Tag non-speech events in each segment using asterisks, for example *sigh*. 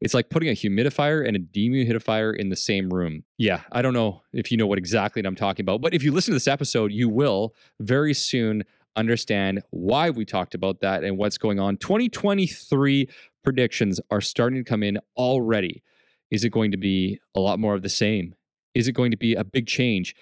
It's like putting a humidifier and a dehumidifier in the same room. Yeah, I don't know if you know what exactly I'm talking about, but if you listen to this episode, you will very soon understand why we talked about that and what's going on. 2023 predictions are starting to come in already. Is it going to be a lot more of the same? Is it going to be a big change?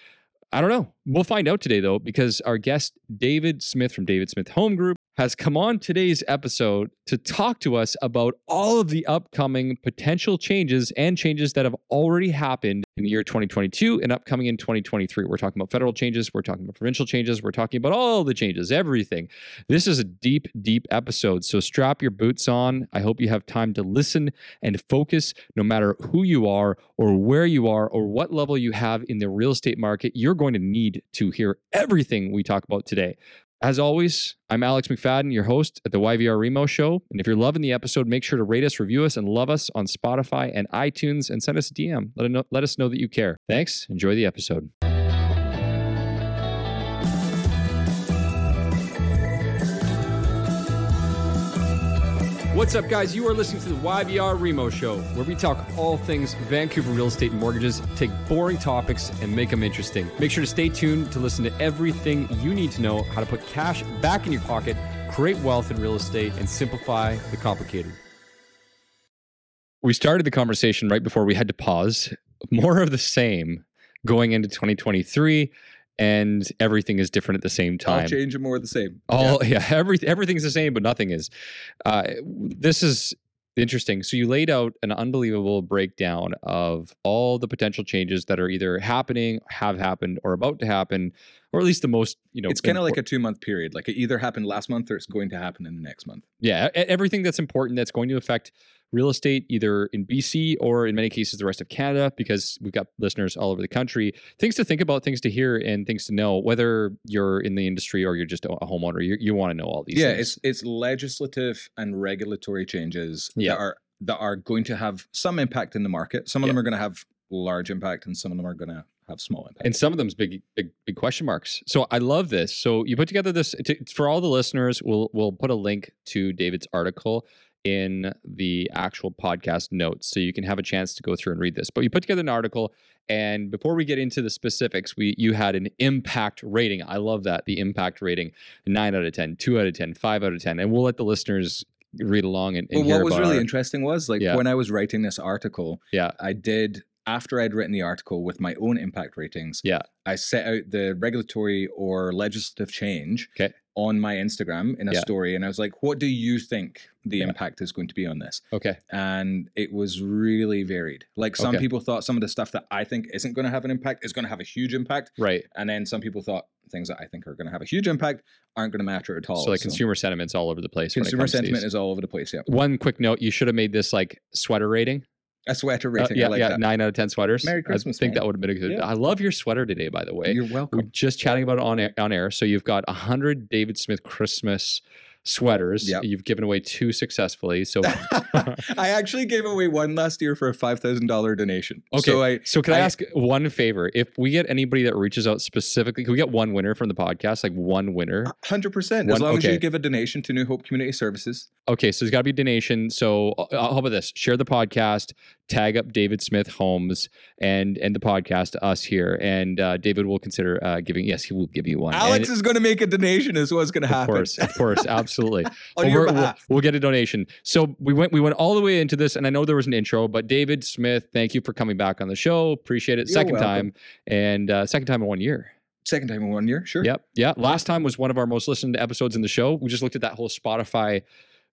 I don't know. We'll find out today, though, because our guest, David Smith from David Smith Home Group, has come on today's episode to talk to us about all of the upcoming potential changes and changes that have already happened in the year 2022 and upcoming in 2023. We're talking about federal changes, we're talking about provincial changes, we're talking about all the changes, everything. This is a deep, deep episode. So strap your boots on. I hope you have time to listen and focus no matter who you are or where you are or what level you have in the real estate market. You're going to need to hear everything we talk about today. As always, I'm Alex McFadden, your host at the YVR Remo Show. And if you're loving the episode, make sure to rate us, review us, and love us on Spotify and iTunes and send us a DM. Let, know, let us know that you care. Thanks. Enjoy the episode. What's up, guys? You are listening to the YVR Remo Show, where we talk all things Vancouver real estate and mortgages, take boring topics, and make them interesting. Make sure to stay tuned to listen to everything you need to know how to put cash back in your pocket, create wealth in real estate, and simplify the complicated. We started the conversation right before we had to pause. More of the same going into 2023 and everything is different at the same time. All change and more the same. All yeah, yeah *laughs* every, everything's the same, but nothing is. Uh, this is interesting. So you laid out an unbelievable breakdown of all the potential changes that are either happening, have happened, or about to happen, or at least the most you know. It's kind of like a two month period. Like it either happened last month or it's going to happen in the next month. Yeah, everything that's important that's going to affect real estate, either in BC or in many cases the rest of Canada, because we've got listeners all over the country. Things to think about, things to hear, and things to know. Whether you're in the industry or you're just a homeowner, you, you want to know all these. Yeah, things. it's it's legislative and regulatory changes yeah. that are that are going to have some impact in the market. Some of yeah. them are going to have large impact, and some of them are going to have small impact. And some of them's big, big, big question marks. So I love this. So you put together this to, for all the listeners. We'll we'll put a link to David's article in the actual podcast notes so you can have a chance to go through and read this. But you put together an article and before we get into the specifics, we you had an impact rating. I love that. The impact rating 9 out of 10, 2 out of 10, 5 out of 10. And we'll let the listeners read along and, and well, what was really our, interesting was like yeah. when I was writing this article, yeah, I did after I'd written the article with my own impact ratings, yeah, I set out the regulatory or legislative change okay. on my Instagram in a yeah. story, and I was like, "What do you think the yeah. impact is going to be on this?" Okay, and it was really varied. Like some okay. people thought some of the stuff that I think isn't going to have an impact is going to have a huge impact, right? And then some people thought things that I think are going to have a huge impact aren't going to matter at all. So like so. consumer sentiment's all over the place. Consumer sentiment is all over the place. Yeah. One quick note: you should have made this like sweater rating. A sweater rating. Uh, yeah, like yeah, that. nine out of ten sweaters. Merry Christmas. I think man. that would have been a good. Yeah. I love your sweater today, by the way. You're welcome. We're just chatting about it on air, on air. So you've got hundred David Smith Christmas sweaters. Yep. You've given away two successfully. So *laughs* I actually gave away one last year for a five thousand dollar donation. Okay. So, I, so can I, I, ask one favor? If we get anybody that reaches out specifically, can we get one winner from the podcast? Like one winner? Hundred percent. As long okay. as you give a donation to New Hope Community Services. Okay, so there's got to be a donation. So uh, how about this? Share the podcast, tag up David Smith Homes and and the podcast, us here, and uh, David will consider uh, giving. Yes, he will give you one. Alex and is going to make a donation. Is what's going to happen. Of course, of course, *laughs* absolutely. On your we'll, we'll get a donation. So we went we went all the way into this, and I know there was an intro, but David Smith, thank you for coming back on the show. Appreciate it. You're second welcome. time, and uh, second time in one year. Second time in one year, sure. Yep. Yeah. Last time was one of our most listened to episodes in the show. We just looked at that whole Spotify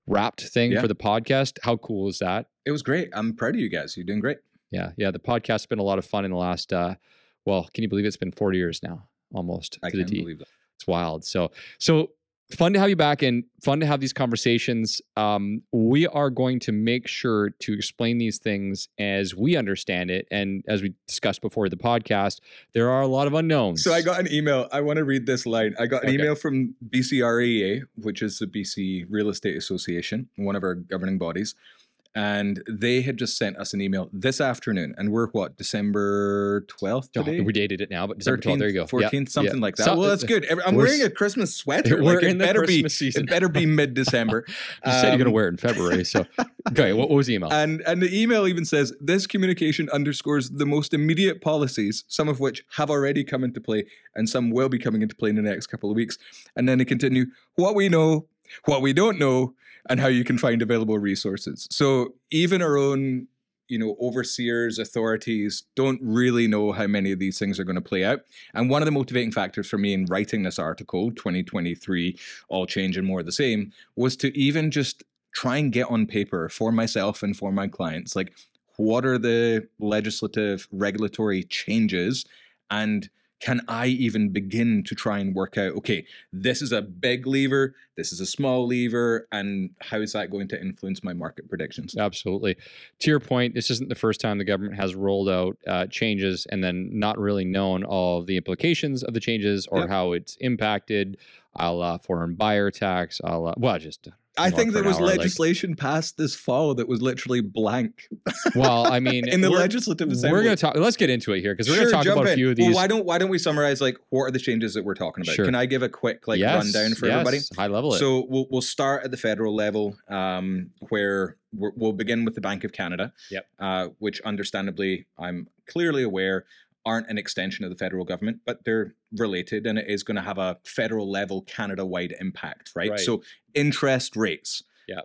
wrapped thing Yeah. for the podcast. How cool is that? It was great. I'm proud of you guys. You're doing great. Yeah. Yeah. The podcast's been a lot of fun in the last, uh, well, can you believe it's been 40 years now almost I can't believe that. It's wild. So, so fun to have you back and fun to have these conversations. Um, we are going to make sure to explain these things as we understand it. And as we discussed before the podcast, there are a lot of unknowns. So I got an email. I want to read this line. I got an Okay. email from BCREA, which is the BC Real Estate Association, one of our governing bodies. And they had just sent us an email this afternoon, and we're what December twelfth Oh, today. we dated it now, but December 12th, there you go. Fourteenth, something yeah. like that. So- well, that's good. I'm wearing a Christmas sweater. *laughs* We're like, it in the better Christmas be. season. It better be *laughs* mid December. You said you're going to Um, wear it in February. So, *laughs* okay, what, what was the email? And and the email even says this communication underscores the most immediate policies, some of which have already come into play, and some will be coming into play in the next couple of weeks. And then they continue what we know, what we don't know, and how you can find available resources. So even our own, you know, overseers, authorities don't really know how many of these things are going to play out. And one of the motivating factors for me in writing this article, 2023, all change and more of the same, was to even just try and get on paper for myself and for my clients like what are the legislative regulatory changes and can I even begin to try and work out, okay, this is a big lever, this is a small lever, and how is that going to influence my market predictions? Absolutely. To your point, this isn't the first time the government has rolled out uh, changes and then not really known all the implications of the changes or Yep. how it's impacted, a la foreign buyer tax, a la, well, just, I think there was hour, like- legislation passed this fall that was literally blank well, I *laughs* mean, in the legislative assembly. we're going to talk, let's get into it here because we're going to talk about a few of Well, these. why don't why don't we summarize like what are the changes that we're talking about? Sure. Can I give a quick like yes, rundown for yes, everybody? High level it. So we'll we'll start at the federal level, um, where we're, we'll begin with the Bank of Canada, Yep. uh, which understandably I'm clearly aware aren't an extension of the federal government, but they're related, and it is going to have a federal level Canada-wide impact, right? Right. So interest rates. Yeah.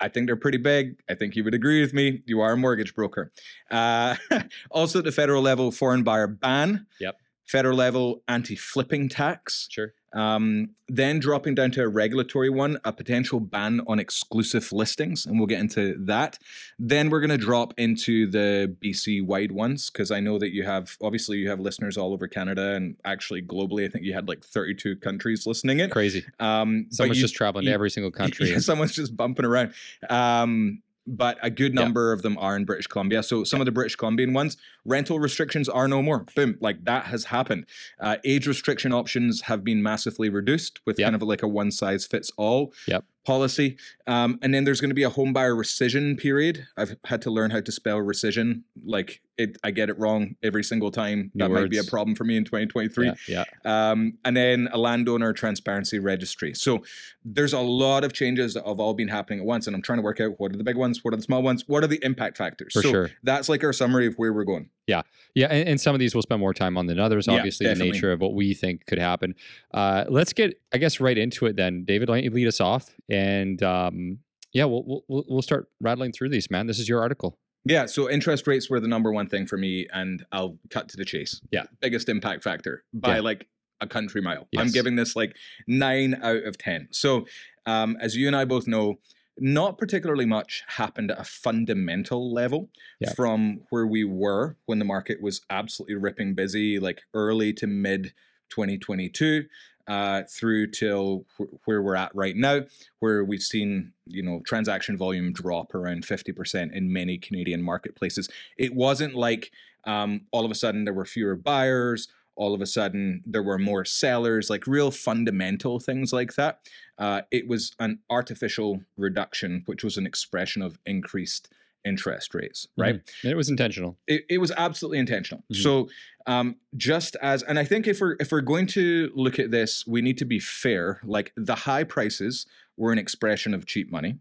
I think they're pretty big. I think you would agree with me. You are a mortgage broker. Uh, *laughs* also, at the federal level, foreign buyer ban. Yep. Federal level anti-flipping tax. sure. Um, then dropping down to a regulatory one, a potential ban on exclusive listings, and we'll get into that. Then we're going to drop into the BC wide ones because I know that you have obviously you have listeners all over Canada and actually globally. I think you had like 32 countries listening in. Crazy. Um, Someone's you- just traveling to every single *laughs* country. yeah, someone's just bumping around. Um, but a good Yeah. number of them are in British Columbia. So some of the British Columbian ones, rental restrictions are no more. Boom, like that has happened. Uh, age restriction options have been massively reduced with Yep. kind of like a one size fits all Yep. Policy. Um, and then there's going to be a home buyer rescission period. I've had to learn how to spell rescission. Like it, I get it wrong every single time. New that might be a problem for me in 2023 yeah, yeah. um, and then a landowner transparency registry. So there's a lot of changes that have all been happening at once, and I'm trying to work out what are the big ones, what are the small ones, what are the impact factors. For so sure. that's like our summary of where we're going. Yeah, Yeah. and, and some of these we'll spend more time on than others. Obviously, definitely. the nature of what we think could happen. Uh, let's get, I guess, right into it then. David, why don't you lead us off? And um, yeah, we'll, we'll- we'll start rattling through these, man. This is your article. Yeah, so interest rates were the number one thing for me, and I'll cut to the chase. Yeah. biggest impact factor by Yeah. like a country mile. I'm giving this like nine out of ten. So, um, as you and I both know, not particularly much happened at a fundamental level Yeah. from where we were when the market was absolutely ripping busy, like early to mid 2022. Uh, through till wh- where we're at right now, where we've seen you know transaction volume drop around 50% in many Canadian marketplaces. It wasn't like um, all of a sudden there were fewer buyers, all of a sudden there were more sellers, like real fundamental things like that. Uh, it was an artificial reduction, which was an expression of increased interest rates, right? And it was intentional. it, it was absolutely intentional. Mhm. So um, just as, and I think if we're if we're going to look at this, we need to be fair. Like the high prices were an expression of cheap money,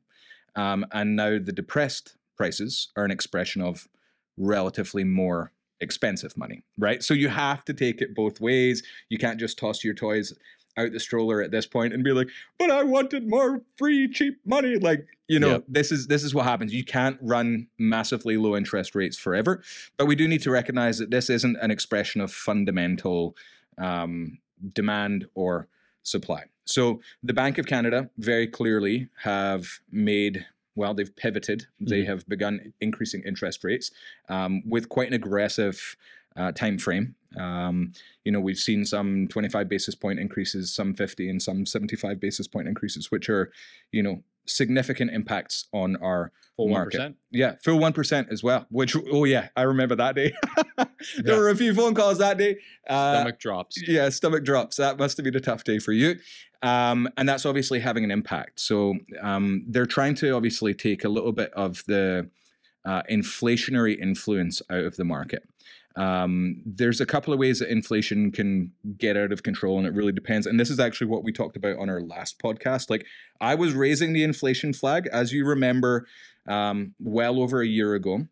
um, and now the depressed prices are an expression of relatively more expensive money, right? So you have to take it both ways. You can't just toss your toys out the stroller at this point and be like, "But I wanted more free cheap money." Like, you know, Yep. this is this is what happens. You can't run massively low interest rates forever, but we do need to recognize that this isn't an expression of fundamental um, demand or supply. So the Bank of Canada very clearly have made well, they've pivoted. They Mhm. have begun increasing interest rates um, with quite an aggressive uh, time frame. Um, you know, we've seen some 25 basis point increases, some 50, and some 75 basis point increases, which are, you know, significant impacts on our Full market. 1%. Yeah, full one percent as well. Which oh yeah, I remember that day. *laughs* there Yeah. were a few phone calls that day. Uh, Stomach drops. yeah, stomach drops. That must have been a tough day for you. Um, and that's obviously having an impact. So um, they're trying to obviously take a little bit of the uh, inflationary influence out of the market. Um, there's a couple of ways that inflation can get out of control, and it really depends. And this is actually what we talked about on our last podcast. Like, I was raising the inflation flag, as you remember, um, well over a year ago,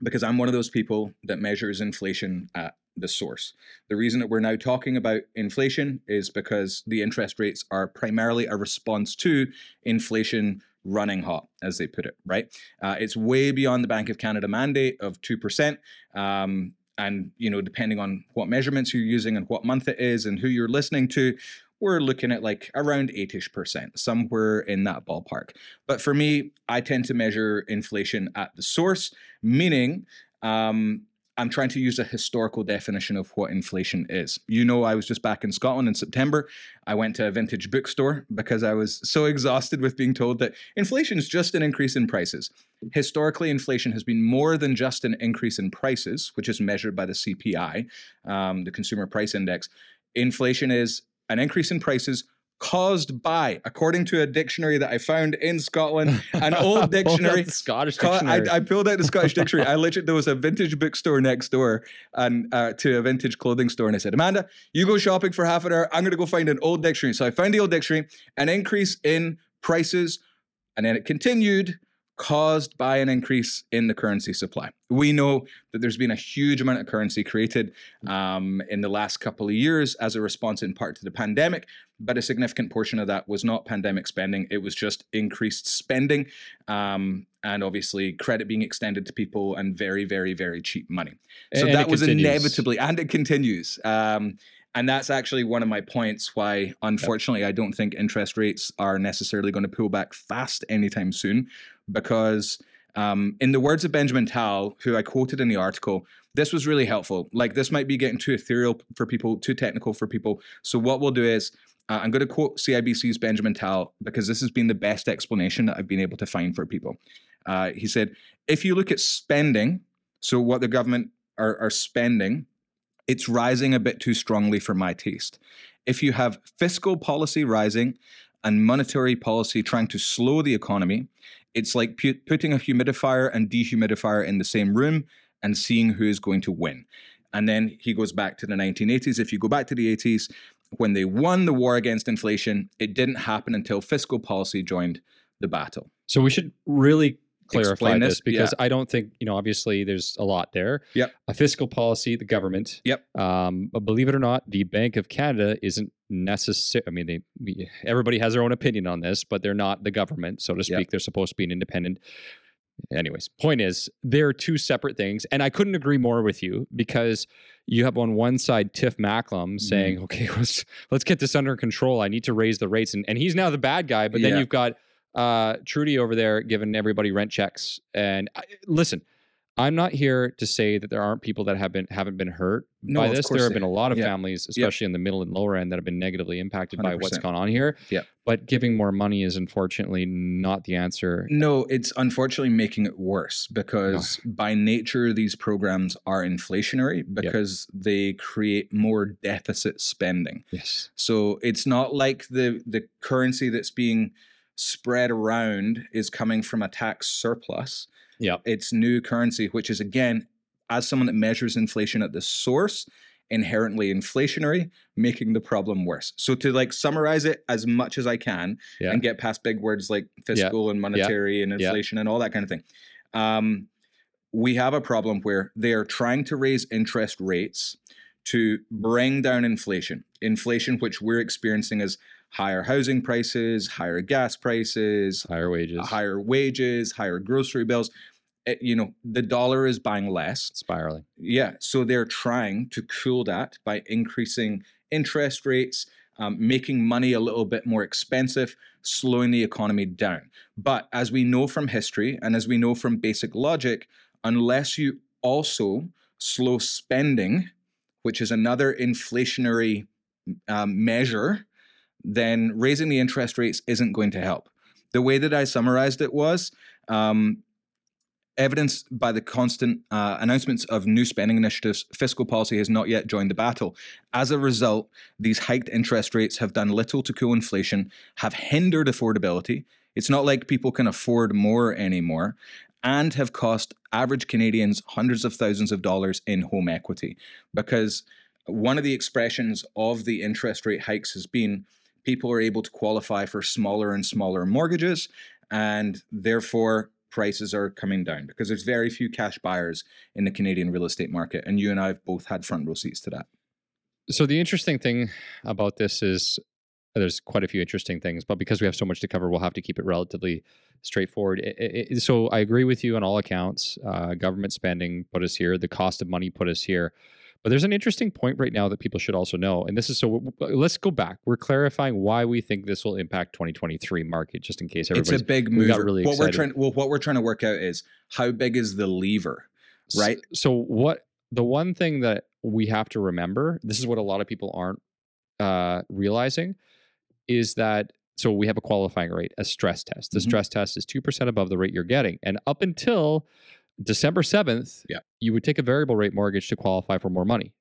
because I'm one of those people that measures inflation at the source. The reason that we're now talking about inflation is because the interest rates are primarily a response to inflation running hot, as they put it, right? Uh, it's way beyond the Bank of Canada mandate of 2%. Um, and, you know, depending on what measurements you're using and what month it is and who you're listening to, we're looking at like around 8ish percent, somewhere in that ballpark. But for me, I tend to measure inflation at the source, meaning um, I'm trying to use a historical definition of what inflation is. You know, I was just back in Scotland in September. I went to a vintage bookstore because I was so exhausted with being told that inflation is just an increase in prices. Historically, inflation has been more than just an increase in prices, which is measured by the CPI, um, the Consumer Price Index. Inflation is an increase in prices caused by, according to a dictionary that I found in Scotland, an *laughs* old dictionary. Scottish Ca- dictionary. I, I pulled out the Scottish *laughs* dictionary. I literally there was a vintage bookstore next door and uh, to a vintage clothing store, and I said, Amanda, you go shopping for half an hour. I'm going to go find an old dictionary. So I found the old dictionary. An increase in prices, and then it continued caused by an increase in the currency supply. We know that there's been a huge amount of currency created um, in the last couple of years as a response in part to the pandemic, but a significant portion of that was not pandemic spending. It was just increased spending um, and obviously credit being extended to people and very, very, very cheap money. So And that was continues. inevitably, and it continues. Um, and that's actually one of my points why, unfortunately, I don't think interest rates are necessarily going to pull back fast anytime soon. Because, um, in the words of Benjamin Tal, who I quoted in the article, this was really helpful. Like, this might be getting too ethereal for people, too technical for people. So, what we'll do is, uh, I'm going to quote CIBC's Benjamin Tal because this has been the best explanation that I've been able to find for people. Uh, he said, if you look at spending, so what the government are, are spending, it's rising a bit too strongly for my taste. If you have fiscal policy rising and monetary policy trying to slow the economy, it's like pu- putting a humidifier and dehumidifier in the same room and seeing who is going to win. And then he goes back to the 1980s. If you go back to the 80s, when they won the war against inflation, it didn't happen until fiscal policy joined the battle. So we should really clarify this, this, because yeah. I don't think you know. Obviously, there's a lot there. Yep. A fiscal policy, the government. Yep. Um, but believe it or not, the Bank of Canada isn't necessary. I mean, they we- everybody has their own opinion on this, but they're not the government, so to speak. Yep. They're supposed to be an independent. Anyways, point is, they're two separate things, and I couldn't agree more with you because you have on one side Tiff Macklem Mm-hmm. saying, "Okay, *laughs* let's let's get this under control. I need to raise the rates," and and he's now the bad guy. But then Yeah. you've got uh, Trudy over there giving everybody rent checks. And I, listen, I'm not here to say that there aren't people that have been haven't been hurt No, by this. There have been a lot of yeah. families, especially in the middle and lower end, that have been negatively impacted by what's 100%. gone on here. Yeah. But giving more money is unfortunately not the answer. No, it's unfortunately making it worse because by nature, these programs are inflationary because they create more deficit spending. Yes. So it's not like the, the currency that's being spread around is coming from a tax surplus. Yeah. It's new currency, which is again, as someone that measures inflation at the source, inherently inflationary, making the problem worse. So to like summarize it as much as I can Yeah. and get past big words like fiscal and monetary and Yeah. inflation and all that kind of thing. Um, we have a problem where they are trying to raise interest rates to bring down inflation. Inflation, which we're experiencing as higher housing prices, higher gas prices, Higher wages, higher wages, higher grocery bills. It- you know, the dollar is buying less. spiraling. Yeah, so they're trying to cool that by increasing interest rates, um, making money a little bit more expensive, slowing the economy down. But as we know from history and as we know from basic logic, unless you also slow spending, which is another inflationary um, measure, then raising the interest rates isn't going to help. The way that I summarized it was um, evidenced by the constant uh, announcements of new spending initiatives, fiscal policy has not yet joined the battle. As a result, these hiked interest rates have done little to cool inflation, have hindered affordability. It's not like people can afford more anymore, and have cost average Canadians hundreds of thousands of dollars in home equity. Because one of the expressions of the interest rate hikes has been people are able to qualify for smaller and smaller mortgages, and therefore prices are coming down because there's very few cash buyers in the Canadian real estate market. And you and I have both had front row seats to that. So the interesting thing about this is there's quite a few interesting things, but because we have so much to cover, we'll have to keep it relatively straightforward. It, it, so I agree with you on all accounts. Uh, government spending put us here. The cost of money put us here. But there's an interesting point right now that people should also know, and this is so. Let's go back. We're clarifying why we think this will impact 2023 market, just in case It's a big move. Really what excited. we're trying, well, what we're trying to work out is how big is the lever, right? So, so what the one thing that we have to remember, this is what a lot of people aren't uh, realizing, is that so we have a qualifying rate, a stress test. The mm-hmm. stress test is 2% above the rate you're getting. And up until December 7th, yeah. you would take a variable rate mortgage to qualify for more money.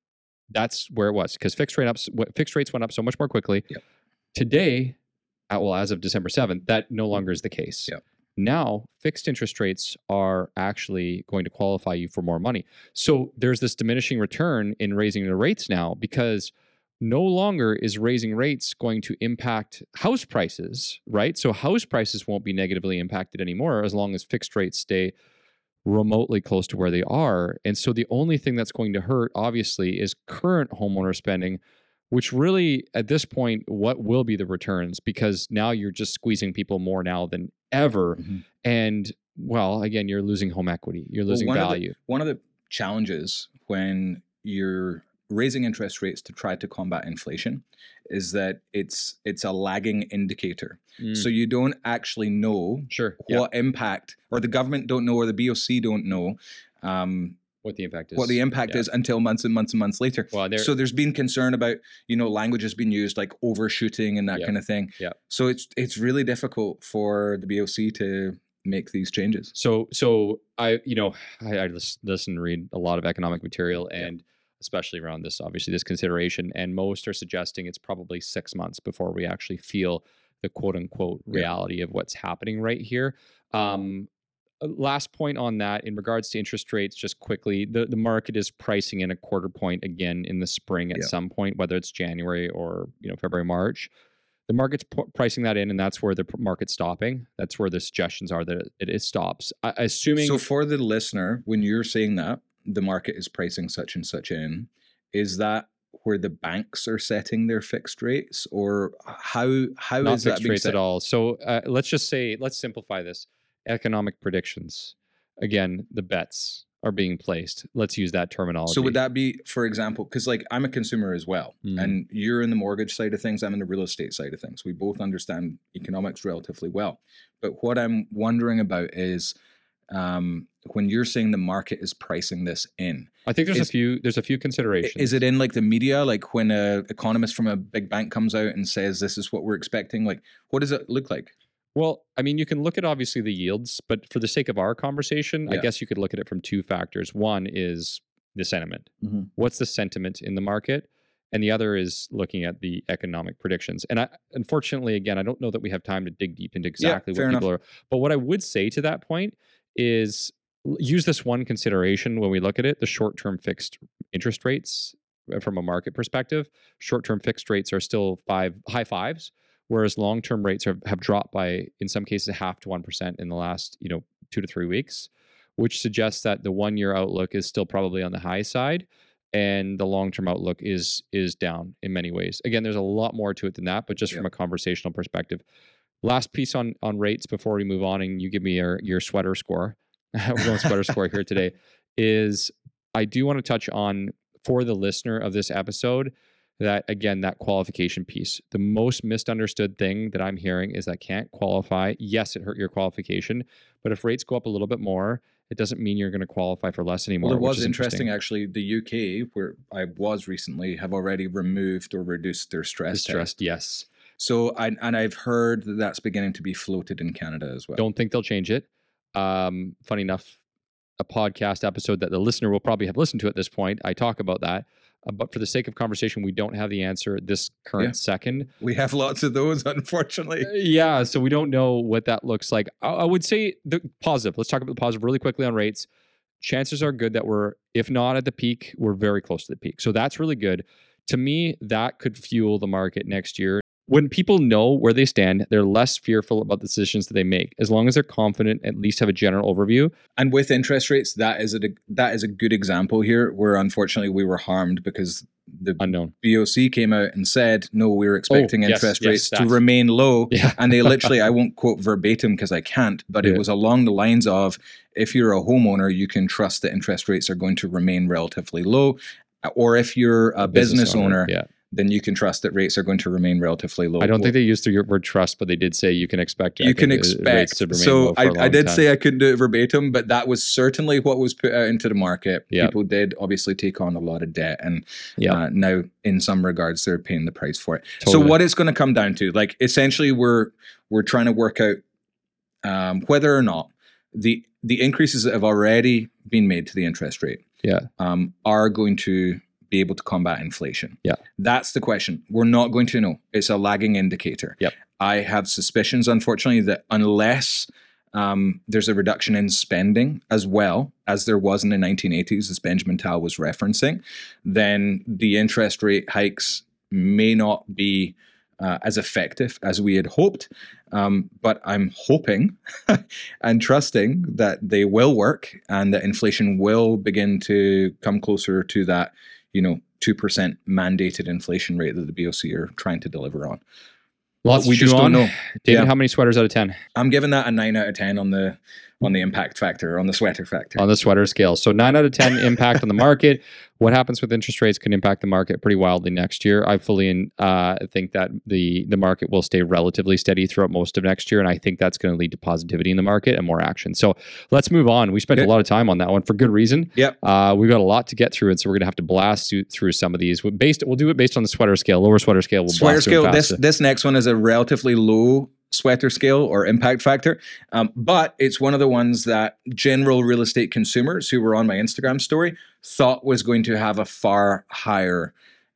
That's where it was because fixed rate up, fixed rates went up so much more quickly. Yep. Today, well, as of December 7th, that no mm-hmm. longer is the case. Yep. Now, fixed interest rates are actually going to qualify you for more money. So there's this diminishing return in raising the rates now because – no longer is raising rates going to impact house prices, right? So house prices won't be negatively impacted anymore as long as fixed rates stay remotely close to where they are. And so the only thing that's going to hurt, obviously, is current homeowner spending, which really, at this point, what will be the returns? Because now you're just squeezing people more now than ever. Mm-hmm. And well, again, you're losing home equity, you're losing well, one value. Of the, one of the challenges when you're raising interest rates to try to combat inflation is that it's it's a lagging indicator. Mm. So you don't actually know sure what yeah. impact, or the government don't know, or the BOC don't know. Um, what the impact is. What the impact yeah. is until months and months and months later. Well, so there's been concern about you know language has been used like overshooting and that yeah. kind of thing. Yeah. So it's it's really difficult for the BOC to make these changes. So so I you know I, I listen and read a lot of economic material and. Yeah especially around this, obviously, this consideration. And most are suggesting it's probably six months before we actually feel the quote unquote reality yeah. of what's happening right here. Um, uh, last point on that in regards to interest rates just quickly the, the market is pricing in a quarter point again in the spring at yeah. some point whether it's january or you know february march the market's p- pricing that in and that's where the market's stopping that's where the suggestions are that it, it stops I, assuming so for the listener when you're saying that the market is pricing such and such in. Is that where the banks are setting their fixed rates, or how how Not is fixed that rates set? at all? So uh, let's just say let's simplify this: economic predictions. Again, the bets are being placed. Let's use that terminology. So would that be, for example, because like I'm a consumer as well, mm. and you're in the mortgage side of things, I'm in the real estate side of things. We both understand economics relatively well. But what I'm wondering about is um, when you're saying the market is pricing this in i think there's is, a few there's a few considerations is it in like the media like when a economist from a big bank comes out and says this is what we're expecting like what does it look like well i mean you can look at obviously the yields but for the sake of our conversation yeah. i guess you could look at it from two factors one is the sentiment mm-hmm. what's the sentiment in the market and the other is looking at the economic predictions. And I, unfortunately, again, I don't know that we have time to dig deep into exactly yeah, what people enough. are. But what I would say to that point is use this one consideration when we look at it the short term fixed interest rates uh, from a market perspective. Short term fixed rates are still five high fives, whereas long term rates are, have dropped by, in some cases, half to 1% in the last you know two to three weeks, which suggests that the one year outlook is still probably on the high side and the long-term outlook is is down in many ways. Again, there's a lot more to it than that, but just from a conversational perspective, Last piece on on rates before we move on, and you give me your your sweater score. *laughs* We're going sweater *laughs* score here today. Is I do want to touch on for the listener of this episode that again that qualification piece. The most misunderstood thing that I'm hearing is that can't qualify. Yes, it hurt your qualification, but if rates go up a little bit more, it doesn't mean you're going to qualify for less anymore. Well, it was interesting, interesting, actually. The UK, where I was recently, have already removed or reduced their stress. The stress, yes. So, I, and I've heard that that's beginning to be floated in Canada as well. Don't think they'll change it. Um, funny enough, a podcast episode that the listener will probably have listened to at this point. I talk about that. Uh, but for the sake of conversation, we don't have the answer this current Yeah. second. We have lots of those, *laughs* unfortunately. Uh, yeah, so we don't know what that looks like. I, I would say the positive. Let's talk about the positive really quickly on rates. Chances are good that we're, if not at the peak, we're very close to the peak. So that's really good. To me, that could fuel the market next year. When people know where they stand, they're less fearful about the decisions that they make. As long as they're confident, at least have a general overview. And with interest rates, that is a that is a good example here, where unfortunately we were harmed because the Unknown. BOC came out and said, no, we were oh, expecting yes, interest yes, rates to remain low. Yeah. And they literally, I *laughs* won't quote verbatim because I can't, but Yeah. it was along the lines of if you're a homeowner, you can trust that interest rates are going to remain relatively low. Or if you're a, business, owner, Yeah. Then you can trust that rates are going to remain relatively low. I don't think they used the word trust, but they did say you can expect. You can uh, rates expect. to remain So I, I did time. say I couldn't do it verbatim, but that was certainly what was put out into the market. Yeah. People did obviously take on a lot of debt, and Yeah. uh, now in some regards they're paying the price for it. So Totally. what it's going to come down to, like essentially, we're we're trying to work out um, whether or not the the increases that have already been made to the interest rate, Yeah. um, are going to be able to combat inflation. Yeah. that's the question. We're not going to know. It's a lagging indicator. Yep. I have suspicions, unfortunately, that unless um, there's a reduction in spending as well as there was in the 1980s, as Benjamin Tal was referencing, then the interest rate hikes may not be uh, as effective as we had hoped. Um, but I'm hoping *laughs* and trusting that they will work and that inflation will begin to come closer to that, you know, 2% mandated inflation rate that the BOC are trying to deliver on. Lots we just don't know. David, Yeah. how many sweaters out of ten I'm giving that a 9 out of 10 on the on the impact factor, on the sweater factor. on the sweater scale? So nine out of ten *laughs* impact on the market. What happens with interest rates can impact the market pretty wildly next year. I fully uh, think that the the market will stay relatively steady throughout most of next year, and I think that's going to lead to positivity in the market and more action. So let's move on. We spent a lot of time on that one for good reason. Yep. Uh, we've got a lot to get through, and so we're going to have to blast through- some of these. We'll Based, we'll do it based on the sweater scale. Lower sweater scale. We'll sweater scale. This this next one is a relatively low sweater scale or impact factor, um, but it's one of the ones that general real estate consumers who were on my Instagram story thought was going to have a far higher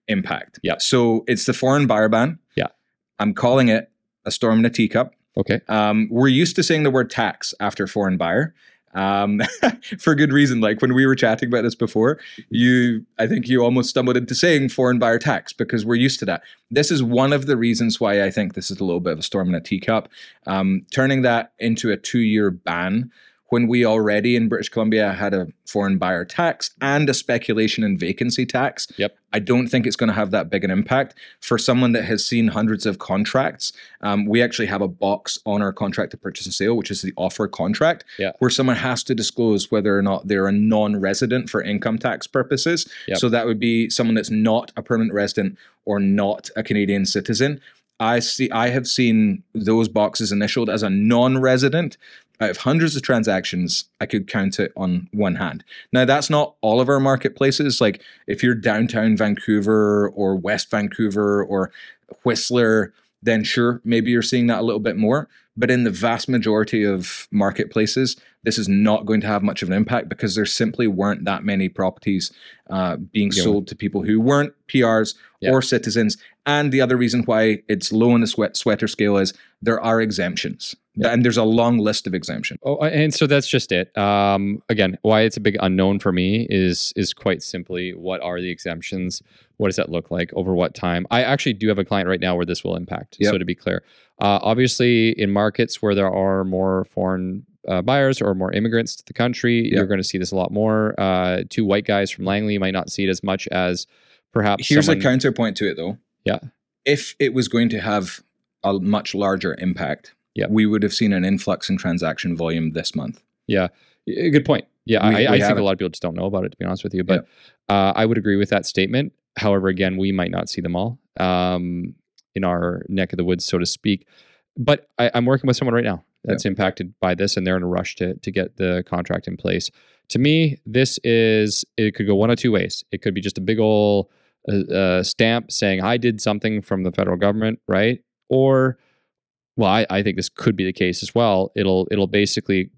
impact. Yeah. So it's the foreign buyer ban. Yeah. I'm calling it a storm in a teacup. Okay. Um, we're used to saying the word tax after foreign buyer. Um, *laughs* for good reason. Like when we were chatting about this before, you, I think you almost stumbled into saying foreign buyer tax because we're used to that. This is one of the reasons why I think this is a little bit of a storm in a teacup. Um, turning that into a two-year ban when we already in British Columbia had a foreign buyer tax and a speculation and vacancy tax. Yep. I don't think it's going to have that big an impact for someone that has seen hundreds of contracts. Um, we actually have a box on our contract to purchase and sale, which is the offer contract, Yeah. where someone has to disclose whether or not they're a non-resident for income tax purposes. Yep. So that would be someone that's not a permanent resident or not a Canadian citizen. I see. I have seen those boxes initialed as a non-resident. Out of hundreds of transactions, I could count it on one hand. Now, that's not all of our marketplaces. Like if you're downtown Vancouver or West Vancouver or Whistler, then sure, maybe you're seeing that a little bit more. But in the vast majority of marketplaces, this is not going to have much of an impact because there simply weren't that many properties uh, being Yeah. sold to people who weren't PRs Yeah. or citizens. And the other reason why it's low on the sweat sweater scale is there are exemptions, Yeah. and there's a long list of exemptions. Oh, and so that's just it. Um, again, why it's a big unknown for me is is quite simply what are the exemptions? What does that look like over what time? I actually do have a client right now where this will impact. Yep. So to be clear, uh, obviously in markets where there are more foreign uh, buyers or more immigrants to the country, Yep. you're going to see this a lot more. Uh, two white guys from Langley might not see it as much as perhaps. Here's someone, a counterpoint to it, though. Yeah. If it was going to have a much larger impact, Yeah. we would have seen an influx in transaction volume this month. Yeah, Good point. Yeah, We- I, we I think a lot of people just don't know about it, to be honest with you. But uh, I would agree with that statement. However, again, we might not see them all um, in our neck of the woods, so to speak. But I, I'm working with someone right now that's impacted by this, and they're in a rush to to get the contract in place. To me, this is it could go one of two ways. It could be just a big old uh, uh, stamp saying I did something from the federal government, right? Or well, I, I think this could be the case as well. It'll it'll basically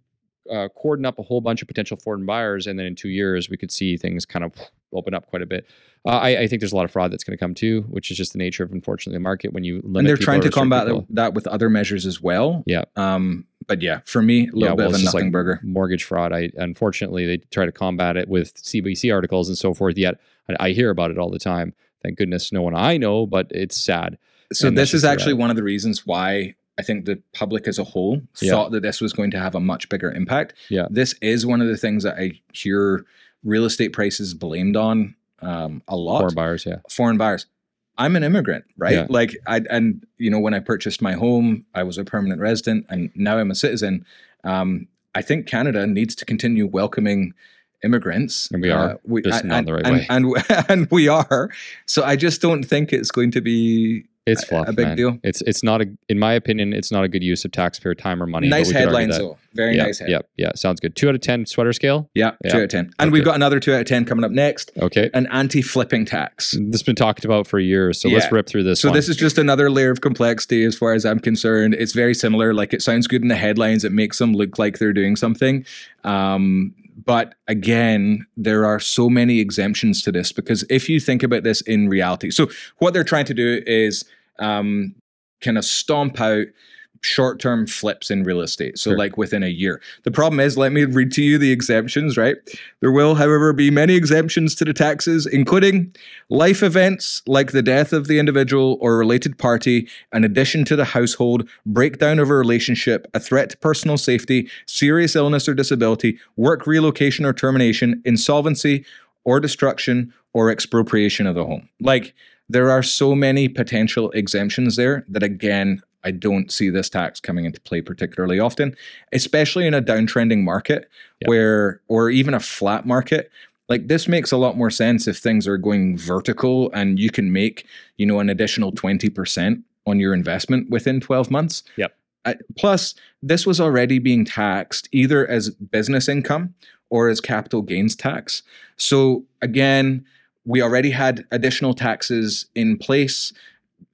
uh, cordon up a whole bunch of potential foreign buyers, and then in two years we could see things kind of open up quite a bit. Uh, I, I think there's a lot of fraud that's going to come too, which is just the nature of unfortunately the market when you limit and they're trying to combat people. that with other measures as well. Yeah. Um, but yeah, for me, a little Yeah, bit well, of a nothing like burger. mortgage fraud. I unfortunately they try to combat it with CBC articles and so forth. Yet I, I hear about it all the time. Thank goodness no one I know, but it's sad. So and this is actually one of the reasons why I think the public as a whole Yeah. thought that this was going to have a much bigger impact. Yeah. This is one of the things that I hear real estate prices blamed on um, a lot. Foreign buyers, yeah, foreign buyers. I'm an immigrant, right? Yeah. Like I and you know when I purchased my home, I was a permanent resident, and now I'm a citizen. Um, I think Canada needs to continue welcoming immigrants, And we are, Uh, we, just and, not the right and, way. and, *laughs* and we are. So I just don't think it's going to be it's a- fluff. a big man. deal. It's it's not a, in my opinion, it's not a good use of taxpayer time or money. nice headlines though. Very yeah, nice head. Yeah, yeah, sounds good. Two out of ten sweater scale. Yeah, Yeah. two out of ten. And we've got another two out of ten coming up next. Okay, An anti-flipping tax. this has been talked about for years. So let's rip through this. So one. this is just another layer of complexity as far as I'm concerned. It's very similar. Like it sounds good in the headlines. It makes them look like they're doing something. Um, but again, there are so many exemptions to this because if you think about this in reality, so what they're trying to do is um, kind of stomp out short-term flips in real estate. So Sure. like within a year. The problem is, let me read to you the exemptions, right? There will, however, be many exemptions to the taxes, including life events like the death of the individual or related party, an addition to the household, breakdown of a relationship, a threat to personal safety, serious illness or disability, work relocation or termination, insolvency or destruction or expropriation of the home. Like there are so many potential exemptions there that again I don't see this tax coming into play particularly often, especially in a downtrending market Yeah. where, or even a flat market. Like this makes a lot more sense if things are going vertical and you can make, you know, an additional 20% on your investment within 12 months. Yep. Uh, plus, this was already being taxed either as business income or as capital gains tax. So again, we already had additional taxes in place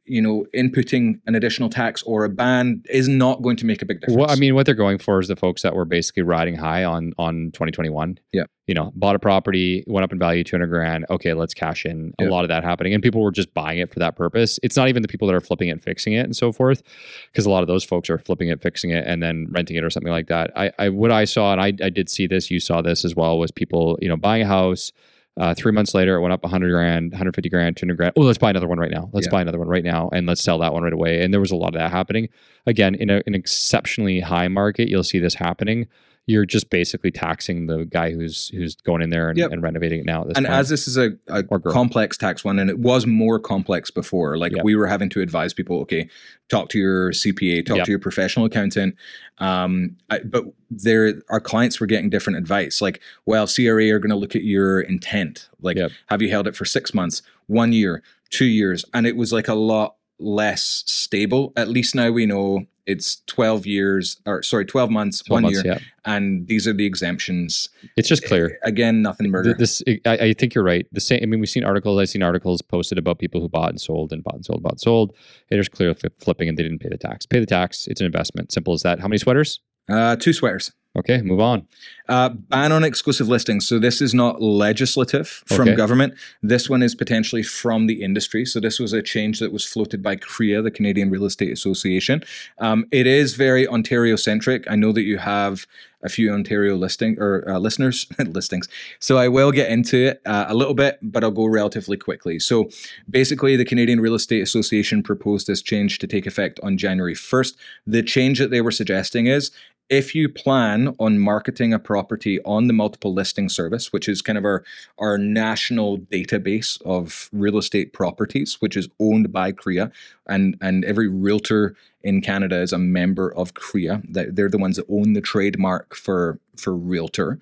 you know, inputting an additional tax or a ban is not going to make a big difference. Well, I mean, what they're going for is the folks that were basically riding high on on 2021. Yeah. You know, bought a property, went up in value 200 grand. Okay, let's cash in. A lot of that happening, and people were just buying it for that purpose. It's not even the people that are flipping it, fixing it, and so forth, because a lot of those folks are flipping it, fixing it, and then renting it or something like that. I, I what I saw, and I, I did see this. You saw this as well. Was people, you know, buying a house. Uh, three months later, it went up 100 grand, 150 grand, 200 grand. Oh, let's buy another one right now. Let's Yeah. buy another one right now, and let's sell that one right away. And there was a lot of that happening. Again, in a, an exceptionally high market, you'll see this happening. You're just basically taxing the guy who's who's going in there and, Yep. and renovating it now. At this and point. as this is a, a complex tax one, and it was more complex before, like Yep. we were having to advise people, okay, talk to your CPA, talk Yep. to your professional accountant. Um, I, but there, our clients were getting different advice. Like, well, CRA are going to look at your intent. Like, have you held it for six months, one year, two years? And it was like a lot less stable. At least now we know it's 12 years, or sorry, 12 months, 12 one months, year. yeah, And these are the exemptions. it's just clear. Again, nothing burger. Th- This, I, I think you're right. The same. I mean, we've seen articles. I've seen articles posted about people who bought and sold and bought and sold, bought and sold. It is clear flip- flipping, and they didn't pay the tax. Pay the tax. It's an investment. Simple as that. How many sweaters? uh, two sweaters. Okay, move on. Uh, ban on exclusive listings. So this is not legislative from Okay. government. This one is potentially from the industry. So this was a change that was floated by CREA, the Canadian Real Estate Association. Um, it is very Ontario centric. I know that you have a few Ontario listing or uh, listeners *laughs* listings. So I will get into it uh, a little bit, but I'll go relatively quickly. So basically, the Canadian Real Estate Association proposed this change to take effect on January 1st. The change that they were suggesting is if you plan on marketing a property on the multiple listing service, which is kind of our, our national database of real estate properties, which is owned by CREA, and, and every realtor in Canada is a member of CREA. They're the ones that own the trademark for, for realtor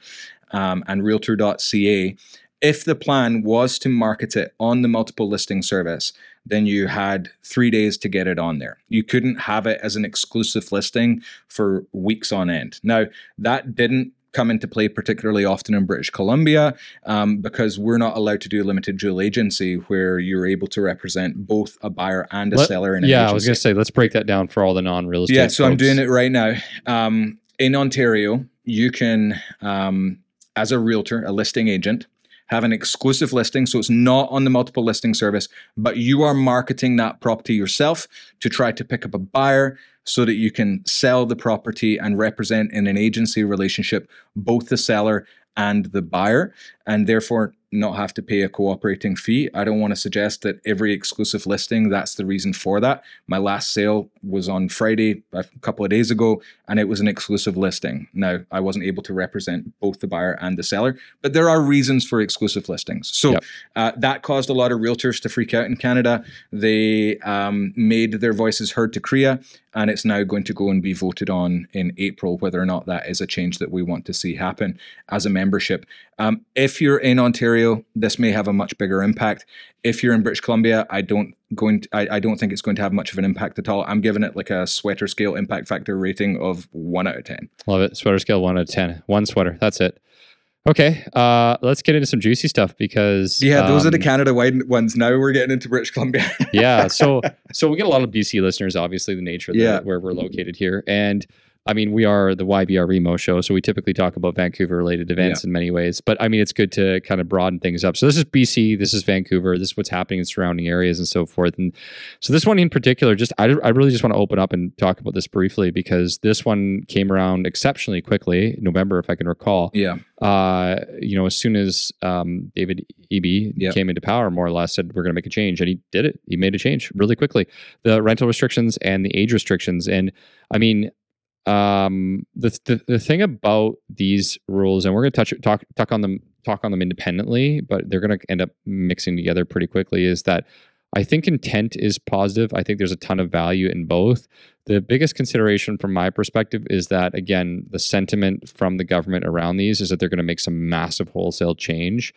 um, and realtor.ca. If the plan was to market it on the multiple listing service, then you had three days to get it on there. You couldn't have it as an exclusive listing for weeks on end. Now, that didn't come into play particularly often in British Columbia um, because we're not allowed to do limited dual agency where you're able to represent both a buyer and a Let- seller in Yeah, agency. I was gonna say let's break that down for all the non-real estate. Yeah, so I'm doing it right now. Um, in Ontario, you can, um, as a realtor, a listing agent, have an exclusive listing. So it's not on the multiple listing service, but you are marketing that property yourself to try to pick up a buyer so that you can sell the property and represent in an agency relationship both the seller and the buyer, and therefore not have to pay a cooperating fee. I don't want to suggest that every exclusive listing, that's the reason for that. My last sale was on Friday a couple of days ago, and it was an exclusive listing. Now, I wasn't able to represent both the buyer and the seller, but there are reasons for exclusive listings. So Yep. uh, that caused a lot of realtors to freak out in Canada. They um, made their voices heard to CREA, and it's now going to go and be voted on in April whether or not that is a change that we want to see happen as a membership. Um, if you're in Ontario, this may have a much bigger impact. If you're in British Columbia, I don't going to, I, I don't think it's going to have much of an impact at all. I'm giving it like a sweater scale impact factor rating of one out of ten. Love it. Sweater scale one out of ten. One sweater. That's it. Okay. Uh, let's get into some juicy stuff because Yeah, those are the um, Canada wide ones. Now we're getting into British Columbia. yeah. So *laughs* so we get a lot of BC listeners, obviously the nature of the, where we're located here. And I mean, we are the YVR Remo show, so we typically talk about Vancouver related events in many ways. But I mean, it's good to kind of broaden things up. So this is BC, this is Vancouver, this is what's happening in surrounding areas and so forth. And so this one in particular, just I, I really just want to open up and talk about this briefly because this one came around exceptionally quickly, November, if I can recall yeah, uh, you know, as soon as um, David Eby came into power, more or less said we're going to make a change, and he did it. He made a change really quickly. The rental restrictions and the age restrictions, and I mean, um, the the, the thing about these rules, and we're going to touch talk talk on them talk on them independently, but they're going to end up mixing together pretty quickly. Is that I think intent is positive. I think there's a ton of value in both. The biggest consideration from my perspective is that, again, the sentiment from the government around these is that they're going to make some massive wholesale change.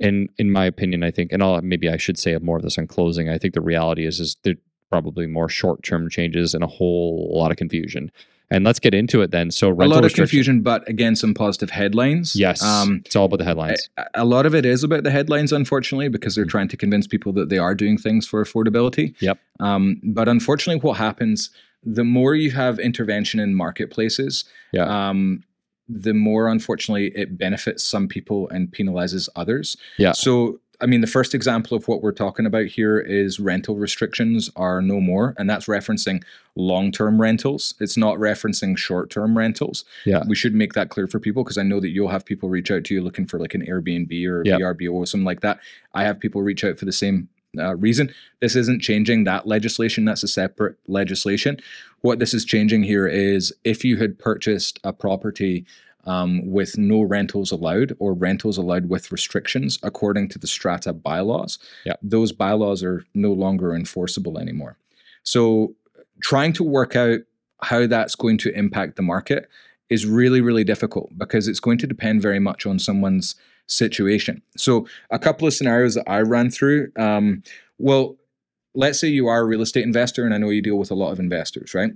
And in my opinion, I think, and I'll, maybe I should say more of this on closing. I think the reality is, is there probably more short-term changes and a whole lot of confusion. And let's get into it then. So a lot of confusion, but again, some positive headlines. Yes, Um, it's all about the headlines. a- a lot of it is about the headlines, unfortunately, because they're trying to convince people that they are doing things for affordability. Yep. Um, but unfortunately, what happens the more you have intervention in marketplaces, Yeah. um, the more unfortunately it benefits some people and penalizes others. Yeah. So. I mean, the first example of what we're talking about here is rental restrictions are no more, and that's referencing long term rentals. It's not referencing short term rentals yeah. we should make that clear for people because I know that you'll have people reach out to you looking for like an Airbnb or Yep. VRBO or something like that. I have people reach out for the same uh, reason. This isn't changing that legislation. That's a separate legislation. What this is changing here is if you had purchased a property um, with no rentals allowed or rentals allowed with restrictions according to the strata bylaws, Yep. those bylaws are no longer enforceable anymore. So trying to work out how that's going to impact the market is really, really difficult because it's going to depend very much on someone's situation. So, a couple of scenarios that I ran through. Um, well, let's say you are a real estate investor, and I know you deal with a lot of investors, right?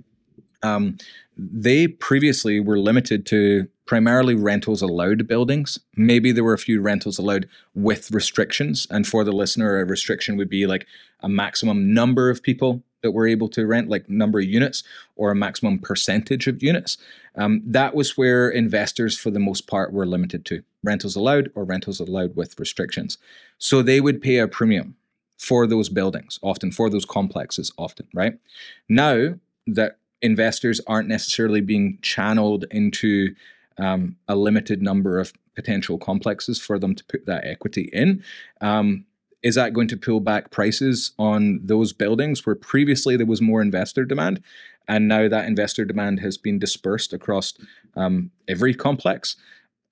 Um, they previously were limited to primarily rentals allowed buildings. Maybe there were a few rentals allowed with restrictions. And for the listener, a restriction would be like a maximum number of people that were able to rent, like number of units, or a maximum percentage of units. Um, that was where investors, for the most part, were limited to rentals allowed or rentals allowed with restrictions. So they would pay a premium for those buildings, often for those complexes, often, right? Now that investors aren't necessarily being channeled into um, a limited number of potential complexes for them to put that equity in. Um, is that going to pull back prices on those buildings where previously there was more investor demand? And now that investor demand has been dispersed across um, every complex.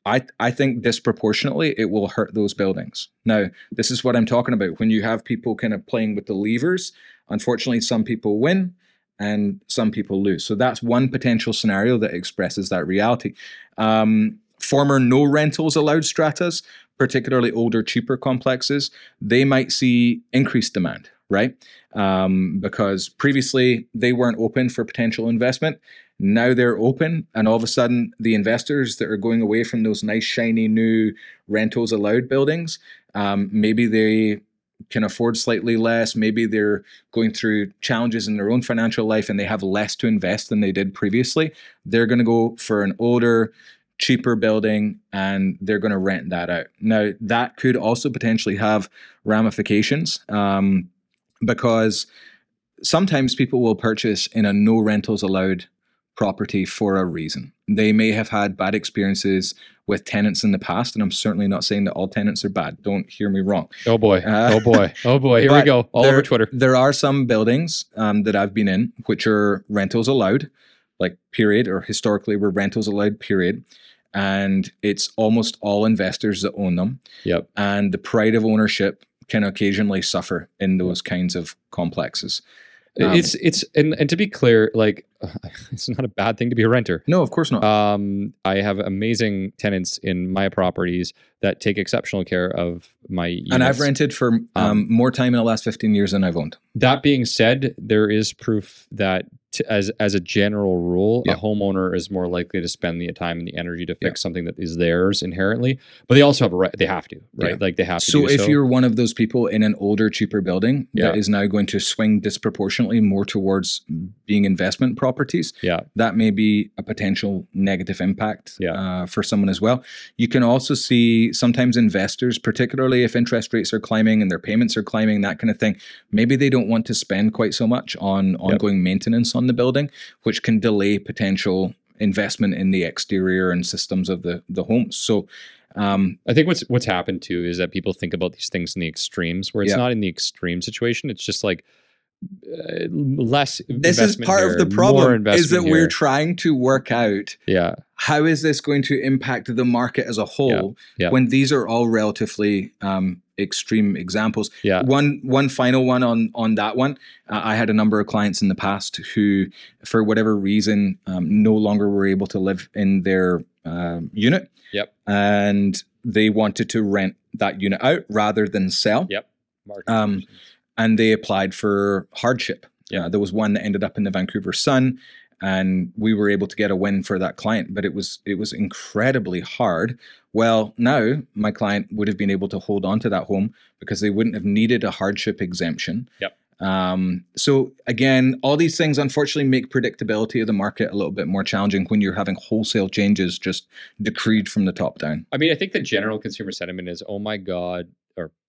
I, I think disproportionately it will hurt those buildings. Now, this is what I'm talking about. When you have people kind of playing with the levers, unfortunately, some people win and some people lose. So that's one potential scenario that expresses that reality. Um, former no rentals allowed stratas, particularly older, cheaper complexes, they might see increased demand, right? Um, because previously they weren't open for potential investment. Now they're open, and all of a sudden, the investors that are going away from those nice, shiny, new rentals allowed buildings, um, maybe they can afford slightly less. Maybe they're going through challenges in their own financial life and they have less to invest than they did previously. They're going to go for an older, cheaper building and they're going to rent that out. Now, that could also potentially have ramifications um, because sometimes people will purchase in a no rentals allowed property for a reason. They may have had bad experiences with tenants in the past, and I'm certainly not saying that all tenants are bad. Don't hear me wrong. Oh boy. Uh, oh boy. Oh boy. Here we go. All there, over Twitter. There are some buildings um, that I've been in which are rentals allowed, like period, or historically were rentals allowed, period. And it's almost all investors that own them. Yep. And the pride of ownership can occasionally suffer in those kinds of complexes. Um, it's it's and, and to be clear, like *laughs* it's not a bad thing to be a renter. No, of course not. Um, I have amazing tenants in my properties that take exceptional care of my units. and I've rented for um, Um, more time in the last 15 years than I've owned. That being said, there is proof that t- as as a general rule, Yeah. a homeowner is more likely to spend the time and the energy to Yeah. fix something that is theirs inherently. But they also have a right; they have to, right? Yeah. Like they have to. So if you're one of those people in an older, cheaper building that Yeah. is now going to swing disproportionately more towards being investment properties, yeah, that may be a potential negative impact Yeah. uh, for someone as well. You can also see sometimes investors, particularly if interest rates are climbing and their payments are climbing, that kind of thing, maybe they don't want to spend quite so much on ongoing maintenance on the building, which can delay potential investment in the exterior and systems of the, the homes. So, um, I think what's what's happened too is that people think about these things in the extremes, where it's Yeah. not in the extreme situation. It's just like uh, less. this is part here, of the problem is that we're trying to work out yeah, how is this going to impact the market as a whole yeah. when these are all relatively um, extreme examples yeah, one one final one on on that one uh, i had a number of clients in the past who for whatever reason um, no longer were able to live in their um unit Yep. and they wanted to rent that unit out rather than sell Yep. Um. And they applied for hardship. Yeah. Uh, there was one that ended up in the Vancouver Sun, and we were able to get a win for that client. But it was it was incredibly hard. Well, now my client would have been able to hold on to that home because they wouldn't have needed a hardship exemption. Yep. Um, so again, all these things unfortunately make predictability of the market a little bit more challenging when you're having wholesale changes just decreed from the top down. I mean, I think the general consumer sentiment is, "Oh my god,"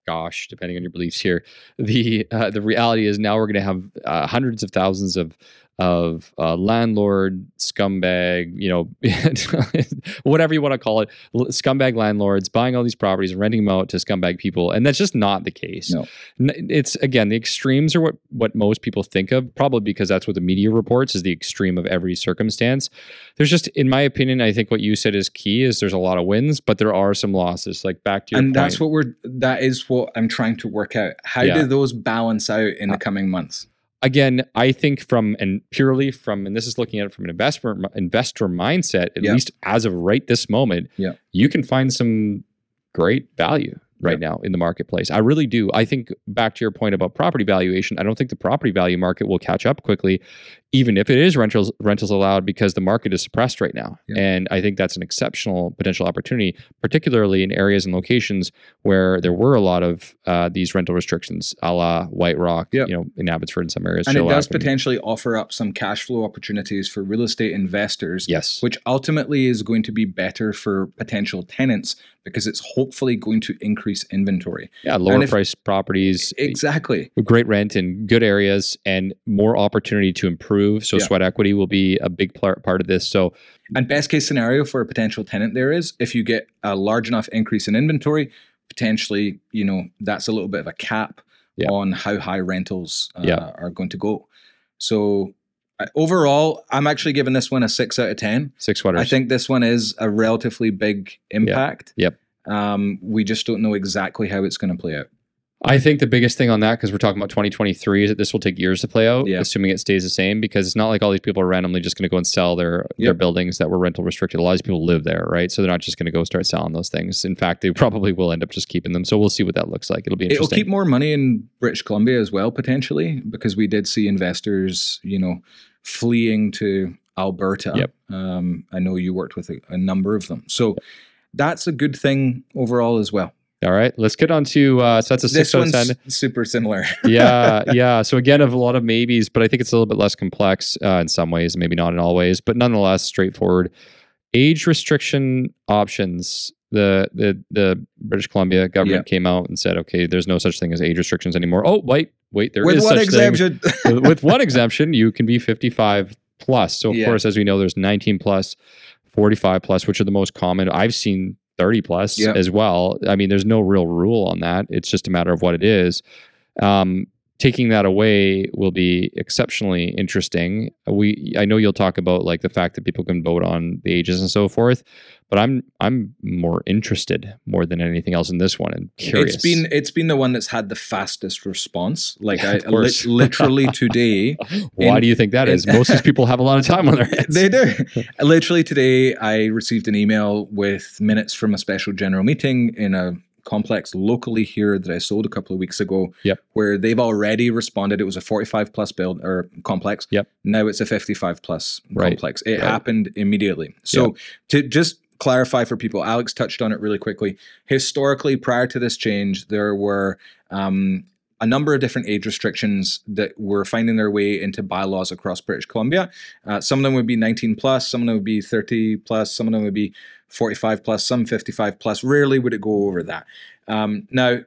"Gosh," depending on your beliefs here. The uh, the reality is now we're going to have uh, hundreds of thousands of of uh, landlord scumbag, you know, *laughs* whatever you want to call it, scumbag landlords buying all these properties and renting them out to scumbag people, and that's just not the case. No. It's again the extremes are what what most people think of, probably because that's what the media reports is the extreme of every circumstance. There's just, in my opinion, I think what you said is key. Is there's a lot of wins, but there are some losses. Like back to your and point. that's what we're that is what i'm trying to work out how Yeah. do those balance out in the Uh, coming months again, I think from and purely from, and this is looking at it from an investor investor mindset, at Yeah. least as of right this moment, Yeah. you can find some great value right Yeah. now in the marketplace. I really do. I think back to your point about property valuation, I don't think the property value market will catch up quickly, even if it is rentals rentals allowed, because the market is suppressed right now. Yeah. And I think that's an exceptional potential opportunity, particularly in areas and locations where there were a lot of uh, these rental restrictions, a la White Rock, Yeah. you know, in Abbotsford and some areas. and it does Chilliwack and- potentially offer up some cash flow opportunities for real estate investors Yes. which ultimately is going to be better for potential tenants because it's hopefully going to increase inventory yeah, lower if- priced properties, exactly great rent in good areas, and more opportunity to improve. So Yeah. sweat equity will be a big part of this. So and best case scenario for a potential tenant there is if you get a large enough increase in inventory potentially you know that's a little bit of a cap Yeah. on how high rentals uh, Yeah. are going to go so overall i'm actually giving this one a six out of ten six sweaters. i think this one is a relatively big impact Yep. um, we just don't know exactly how it's going to play out I think the biggest thing on that, because we're talking about 2023, is that this will take years to play out, Yeah. assuming it stays the same. Because it's not like all these people are randomly just going to go and sell their their buildings that were rental restricted. A lot of these people live there, right? So they're not just going to go start selling those things. In fact, they *laughs* probably will end up just keeping them. So we'll see what that looks like. It'll be It'll keep more money in British Columbia as well, potentially, because we did see investors, you know, fleeing to Alberta. Yep. Um, I know you worked with a, a number of them. So that's a good thing overall as well. all right, let's get on to uh, so that's a six This out of one's ten. super similar. *laughs* yeah, yeah. So again, of a lot of maybes, but I think it's a little bit less complex uh, in some ways, maybe not in all ways, but nonetheless straightforward. age restriction options. The the the British Columbia government came out and said, okay, there's no such thing as age restrictions anymore. Oh, wait, wait, there is With one such thing. exemption. *laughs* with, with one exemption, you can be 55 plus. So of Yeah. course, as we know, there's 19 plus, 45 plus, which are the most common. I've seen 30 plus Yeah. as well. I mean, there's no real rule on that. It's just a matter of what it is. Um, taking that away will be exceptionally interesting. We, I know you'll talk about like the fact that people can vote on the ages and so forth, but I'm, I'm more interested more than anything else in this one and curious. It's been it's been the one that's had the fastest response. *laughs* Like I course. literally *laughs* today, Why in- do you think that in- is? Most of these people have a lot of time on their *laughs* hands. they do. Literally today, I received an email with minutes from a special general meeting in a complex locally here that I sold a couple of weeks ago. Yep. Where they've already responded. It was a 45 plus build or complex. Yep. Now it's a 55 plus Right. complex. It Right. happened immediately. So to just clarify for people, Alex touched on it really quickly. Historically, prior to this change, there were um, a number of different age restrictions that were finding their way into bylaws across British Columbia. Uh, some of them would be 19 plus, some of them would be 30 plus, some of them would be 45 plus, some 55 plus. Rarely would it go over that. Um, now,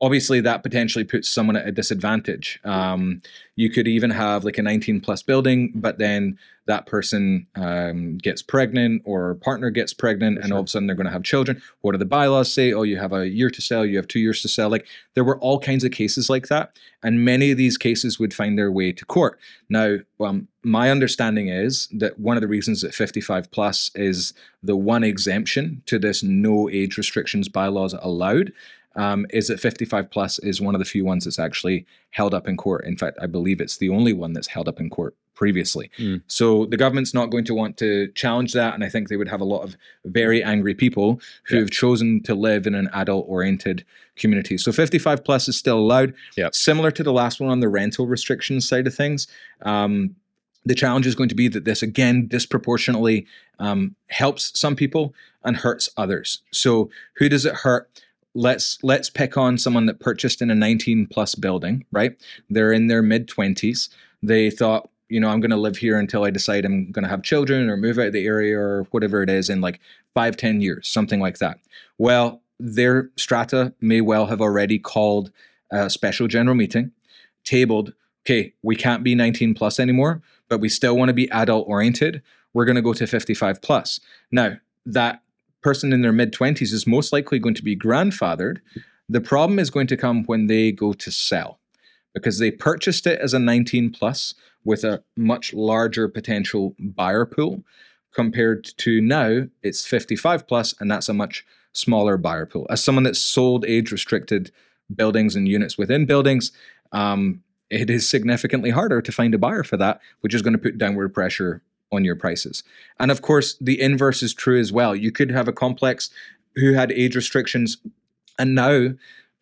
obviously, that potentially puts someone at a disadvantage. Um, you could even have like a 19 plus building, but then that person um, gets pregnant or partner gets pregnant, For and sure. all of a sudden they're going to have children. What do the bylaws say? Oh, you have a year to sell, you have two years to sell. Like there were all kinds of cases like that, and many of these cases would find their way to court. Now, um, my understanding is that one of the reasons that 55 plus is the one exemption to this no age restrictions bylaws allowed um, is that 55 plus is one of the few ones that's actually held up in court. In fact, I believe it's the only one that's held up in court previously. Mm. So the government's not going to want to challenge that, and I think they would have a lot of very angry people who Yeah. have chosen to live in an adult-oriented community. So 55 plus is still allowed. Yep. Similar to the last one on the rental restrictions side of things. Um, the challenge is going to be that this again disproportionately um, helps some people and hurts others. So who does it hurt? Let's let's pick on someone that purchased in a 19 plus building, right? They're in their mid 20s. They thought, you know, I'm going to live here until I decide I'm going to have children or move out of the area or whatever it is in like five, 10 years, something like that. Well, their strata may well have already called a special general meeting, tabled, okay, we can't be 19 plus anymore, but we still want to be adult oriented. We're going to go to 55 plus. Now, that person in their mid 20s is most likely going to be grandfathered. The problem is going to come when they go to sell because they purchased it as a 19 plus with a much larger potential buyer pool compared to now it's 55 plus and that's a much smaller buyer pool. As someone that's sold age restricted buildings and units within buildings, um, it is significantly harder to find a buyer for that, which is going to put downward pressure on your prices. And of course, the inverse is true as well. You could have a complex who had age restrictions, and now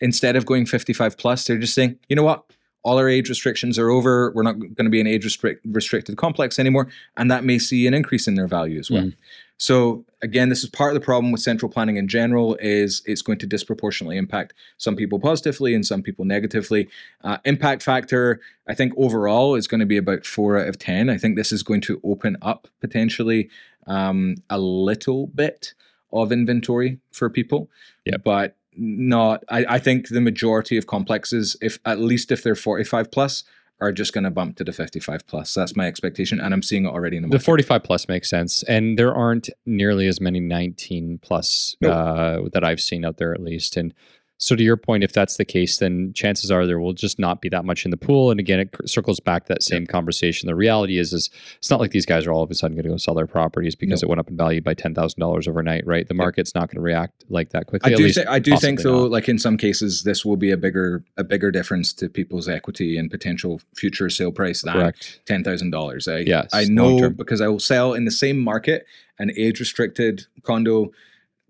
instead of going 55 plus, they're just saying, you know what? All our age restrictions are over. We're not going to be an age restrict- restricted complex anymore. And that may see an increase in their value as well. Mm. So again, this is part of the problem with central planning in general is it's going to disproportionately impact some people positively and some people negatively. Uh, impact factor, I think overall is going to be about four out of 10. I think this is going to open up potentially um, a little bit of inventory for people, Yep. but not, I, I think the majority of complexes, if at least if they're 45 plus, are just going to bump to the 55 plus. That's my expectation. And I'm seeing it already in the The 45 plus makes sense. And there aren't nearly as many 19 plus Nope. uh, that I've seen out there, at least. And so, to your point, if that's the case, then chances are there will just not be that much in the pool. And again, it circles back to that same conversation. The reality is, is it's not like these guys are all of a sudden going to go sell their properties because it went up in value by ten thousand dollars overnight, right? The market's not going to react like that quickly. I do, thi- I do think though, not. like in some cases, this will be a bigger a bigger difference to people's equity and potential future sale price than correct. ten thousand dollars. I Yes, I know because I will sell in the same market an age restricted condo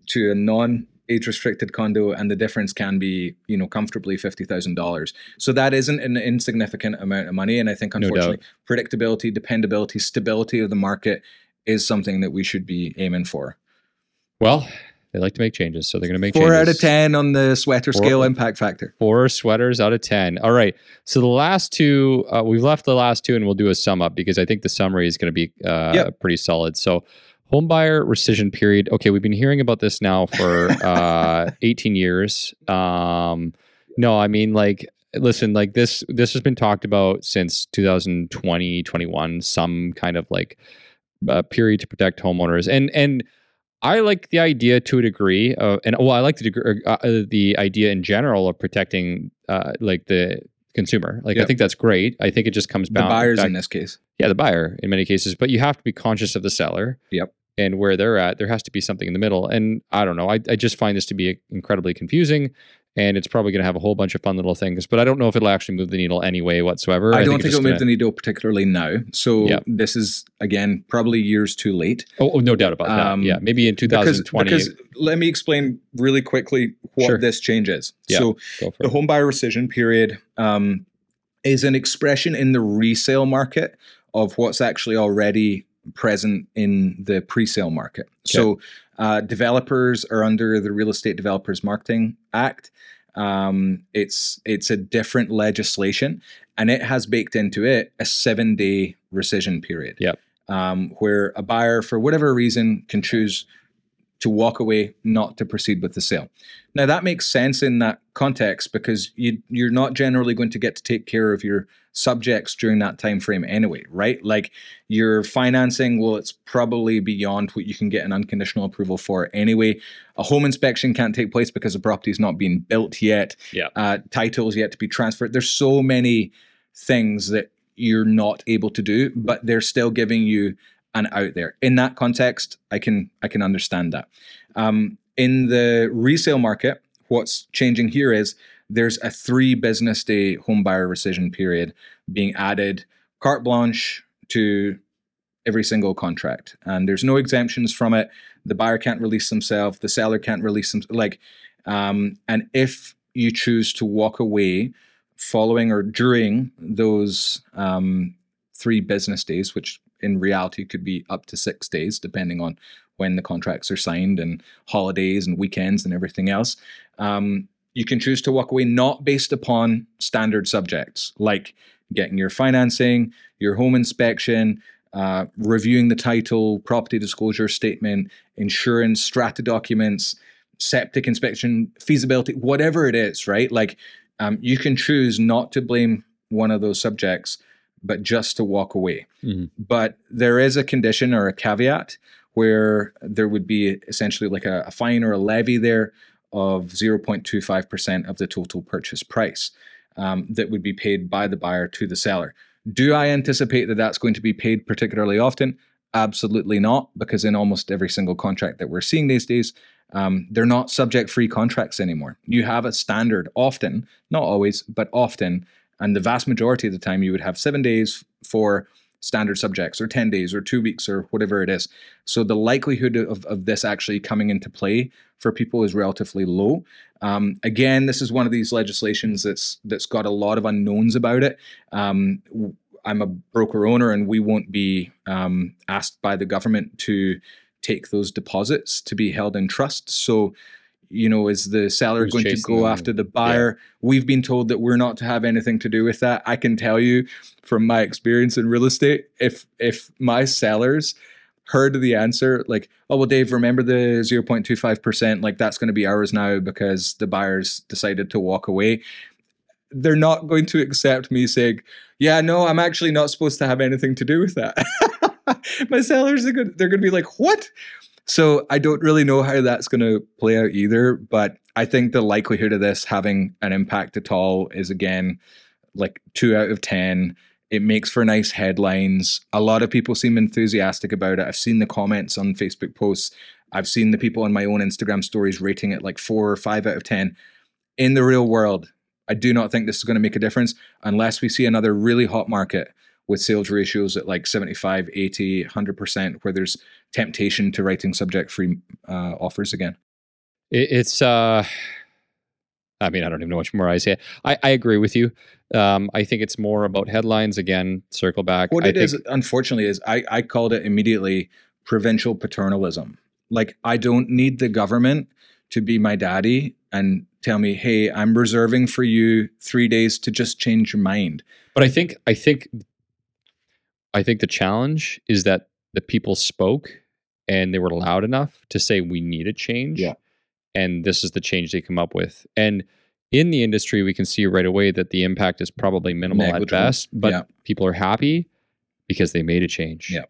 to a non age restricted condo, and the difference can be you know comfortably fifty thousand dollars. So that isn't an insignificant amount of money, and I think No unfortunately predictability, dependability, stability of the market is something that we should be aiming for. Well, they like to make changes, so they're going to make Four changes. out of ten on the sweater Four- scale impact factor. Four sweaters out of 10. All right. So the last two, uh, we've left the last two and we'll do a sum up because I think the summary is going to be uh, Yep. pretty solid. So home buyer rescission period. Okay, we've been hearing about this now for *laughs* uh, 18 years. Um, no, I mean like listen, like this this has been talked about since 2020, 21, some kind of like uh, period to protect homeowners. And and I like the idea to a degree, uh, and well, I like the degree, uh, uh, the idea in general of protecting uh, like the consumer. Like I think that's great. I think it just comes back. The buyers back- in this case. yeah, the buyer in many cases, but you have to be conscious of the seller. Yep. And where they're at, there has to be something in the middle. And I don't know. I, I just find this to be incredibly confusing. And it's probably going to have a whole bunch of fun little things, but I don't know if it'll actually move the needle anyway whatsoever. I, don't think just it'll move gonna- the needle particularly now. So this is again probably years too late. Oh, oh, no doubt about Um, that. Yeah, maybe in 2020. because let me explain really quickly what Sure. this change is. Yeah. So the home buyer rescission period um, is an expression in the resale market of what's actually already present in the pre-sale market. So uh, developers are under the Real Estate Developers Marketing Act. Um, it's it's a different legislation, and it has baked into it a seven-day rescission period. Yep. Um, where a buyer, for whatever reason, can choose to walk away, not to proceed with the sale. Now that makes sense in that context because you you're not generally going to get to take care of your subjects during that time frame anyway, right? Like your financing, well, it's probably beyond what you can get an unconditional approval for anyway. A home inspection can't take place because the property is not being built yet. Yeah. Uh, titles yet to be transferred. There's so many things that you're not able to do, but they're still giving you an out there. In that context, I can I can understand that. Um, in the resale market, what's changing here is there's a three business day home buyer rescission period being added carte blanche to every single contract, and there's no exemptions from it. The buyer can't release themselves. The seller can't release them. Like, um, and if you choose to walk away following or during those um, three business days, which in reality could be up to six days, depending on when the contracts are signed and holidays and weekends and everything else. Um, you can choose to walk away not based upon standard subjects like getting your financing, your home inspection, uh, reviewing the title, property disclosure statement, insurance, strata documents, septic inspection, feasibility, whatever it is, right? Like um, you can choose not to blame one of those subjects, but just to walk away. Mhm. But there is a condition or a caveat where there would be essentially like a, a fine or a levy there of 0.25% of the total purchase price um, that would be paid by the buyer to the seller. Do I anticipate that that's going to be paid particularly often? Absolutely not, because in almost every single contract that we're seeing these days, um, they're not subject free contracts anymore. You have a standard often, not always, but often, and the vast majority of the time, you would have seven days for standard subjects, or 10 days, or two weeks, or whatever it is. So the likelihood of, of this actually coming into play for people is relatively low. Um, again, this is one of these legislations that's that's got a lot of unknowns about it. Um, I'm a broker owner, and we won't be um, asked by the government to take those deposits to be held in trust. So, you know, is the seller Who's going to go them? after the buyer? We've been told that we're not to have anything to do with that. I can tell you from my experience in real estate, if if my sellers heard the answer like oh well dave remember the 0.25% like that's going to be ours now because the buyers decided to walk away they're not going to accept me saying yeah no i'm actually not supposed to have anything to do with that *laughs* my sellers are good they're going to be like what so i don't really know how that's going to play out either but i think the likelihood of this having an impact at all is again like 2 out of 10 it makes for nice headlines. A lot of people seem enthusiastic about it. I've seen the comments on Facebook posts. I've seen the people on my own Instagram stories rating it like four or five out of 10. In the real world, I do not think this is going to make a difference unless we see another really hot market with sales ratios at like 75, 80, 100%, where there's temptation to writing subject free uh, offers again. It's uh I mean, I don't even know much more I say. I, I agree with you. Um, I think it's more about headlines again. Circle back. What I it think, is, unfortunately, is I, I called it immediately provincial paternalism. Like, I don't need the government to be my daddy and tell me, hey, I'm reserving for you three days to just change your mind. but I think I think I think the challenge is that the people spoke and they were loud enough to say we need a change. Yeah. And this is the change they come up with. And in the industry, we can see right away that the impact is probably minimal at best, but Yeah. people are happy because they made a change. Yeah.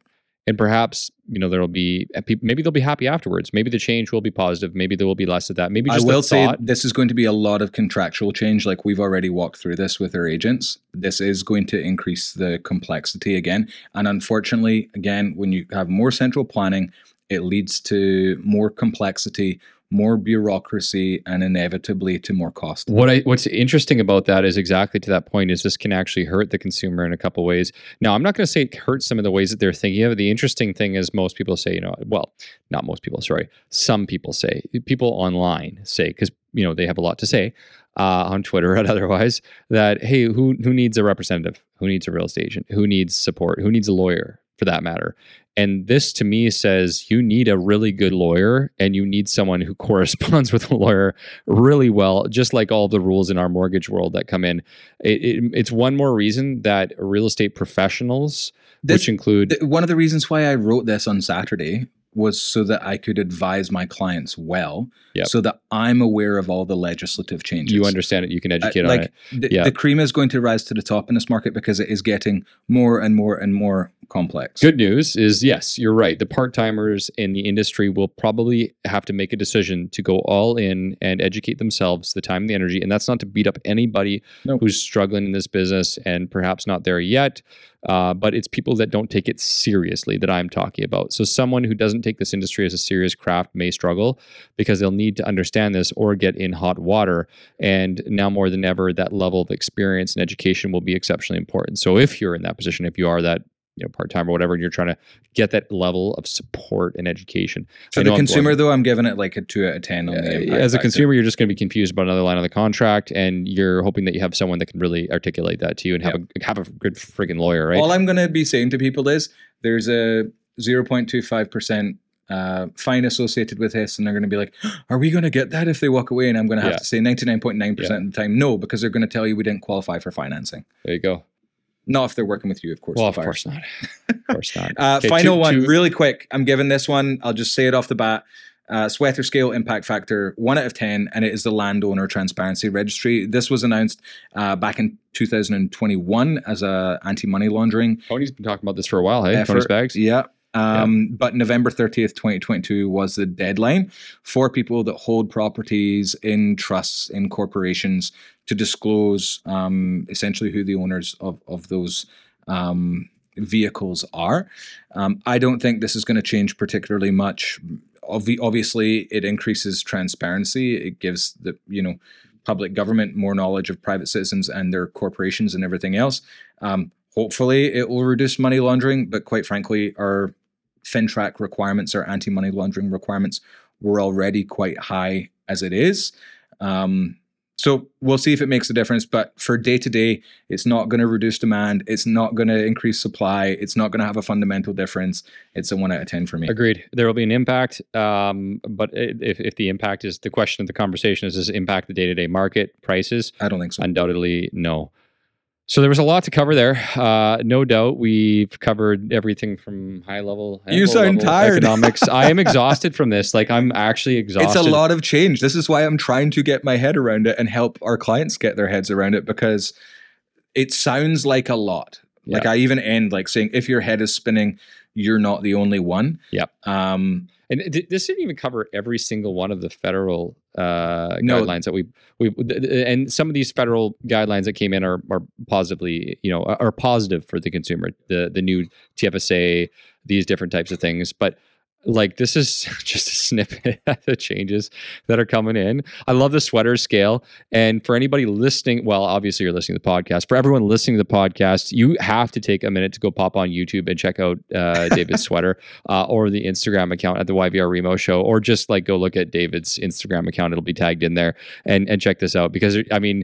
And perhaps, you know, there'll be uh, maybe they'll be happy afterwards. Maybe the change will be positive. Maybe there will be less of that. Maybe I just will say this is going to be a lot of contractual change. Like we've already walked through this with our agents. This is going to increase the complexity again. And unfortunately, again, when you have more central planning, it leads to more complexity, more bureaucracy, and inevitably to more cost. What I what's interesting about that is exactly to that point is this can actually hurt the consumer in a couple ways. Now, I'm not going to say it hurts some of the ways that they're thinking of. it. The interesting thing is most people say, you know, well, not most people, sorry, some people say, people online say, because you know they have a lot to say uh, on Twitter *laughs* and otherwise, that hey, who who needs a representative? Who needs a real estate agent? Who needs support? Who needs a lawyer for that matter? And this to me says you need a really good lawyer and you need someone who *laughs* corresponds with a lawyer really well, just like all the rules in our mortgage world that come in. It, it, it's one more reason that real estate professionals, This, which include th- one of the reasons why I wrote this on Saturday was so that I could advise my clients well, Yep. so that I'm aware of all the legislative changes. you understand it, you can Uh, educate on like it. the, Yeah. the cream is going to rise to the top in this market because it is getting more and more and more complex. Good news is yes, you're right. The part timers in the industry will probably have to make a decision to go all in and educate themselves, the time and the energy. And that's not to beat up anybody Nope. who's struggling in this business and perhaps not there yet. Uh, but it's people that don't take it seriously that I'm talking about. So someone who doesn't take this industry as a serious craft may struggle because they'll need to understand this or get in hot water. And now more than ever, that level of experience and education will be exceptionally important. So if you're in that position, if you are that you know part-time or whatever and you're trying to get that level of support and education For the I'm consumer, though, I'm giving it like a two out of ten on the uh, as a consumer you're just going to be confused about another line of the contract and you're hoping that you have someone that can really articulate that to you and have a have a good friggin' lawyer right All I'm going to be saying to people is there's a 0.25 percent. Uh, fine associated with this, and they're going to be like, "Are we going to get that if they walk away?" And I'm going to have Yeah. to say 99.9 percent of the time, no, because they're going to tell you we didn't qualify for financing. there you go Not if they're working with you, of course. well of course not *laughs* of course not Uh, Okay, final two- one, two- really quick. I'm giving this one. I'll just say it off the bat. Uh, Sweater scale impact factor one out of ten, and it is the landowner transparency registry. This was announced uh, back in 2021 as a anti money laundering tony's been talking about this for a while hey effort. tony's bags Yeah. Um, But November 30th, 2022 was the deadline for people that hold properties in trusts, in corporations, to disclose um, essentially who the owners of, of those um, vehicles are. Um, I don't think this is going to change particularly much. Obvi- obviously, it increases transparency. It gives the, you know, public government more knowledge of private citizens and their corporations and everything else. Um, hopefully, it will reduce money laundering, but quite frankly, our FINTRAC requirements, our anti money laundering requirements, were already quite high as it is. Um, so we'll see if it makes a difference. But for day to day, it's not going to reduce demand. It's not going to increase supply. It's not going to have a fundamental difference. It's a one out of 10 for me. Agreed. There will be an impact, um, but if, if the impact is the question of the conversation is does it impact the day to day market prices? I don't think so. Undoubtedly, no. So there was a lot to cover there. Uh, no doubt, we've covered everything from high level. You sound level tired. Economics. *laughs* I am exhausted from this. Like I'm actually exhausted. It's a lot of change. This is why I'm trying to get my head around it and help our clients get their heads around it because it sounds like a lot. Like Yeah. I even end like saying, if your head is spinning, you're not the only one. Yep. Um, And this didn't even cover every single one of the federal uh, No. guidelines that we we and some of these federal guidelines that came in are are positively you know are are positive for the consumer. The the new TFSA, these different types of things, but. Like this is *laughs* just a snippet *laughs* of the changes that are coming in. I love the sweater scale. And for anybody listening, well, obviously you're listening to the podcast. For everyone listening to the podcast, you have to take a minute to go pop on YouTube and check out uh, David's sweater *laughs* uh, or the Instagram account at the YVR Remo Show, or just like go look at David's Instagram account. It'll be tagged in there and and check this out because I mean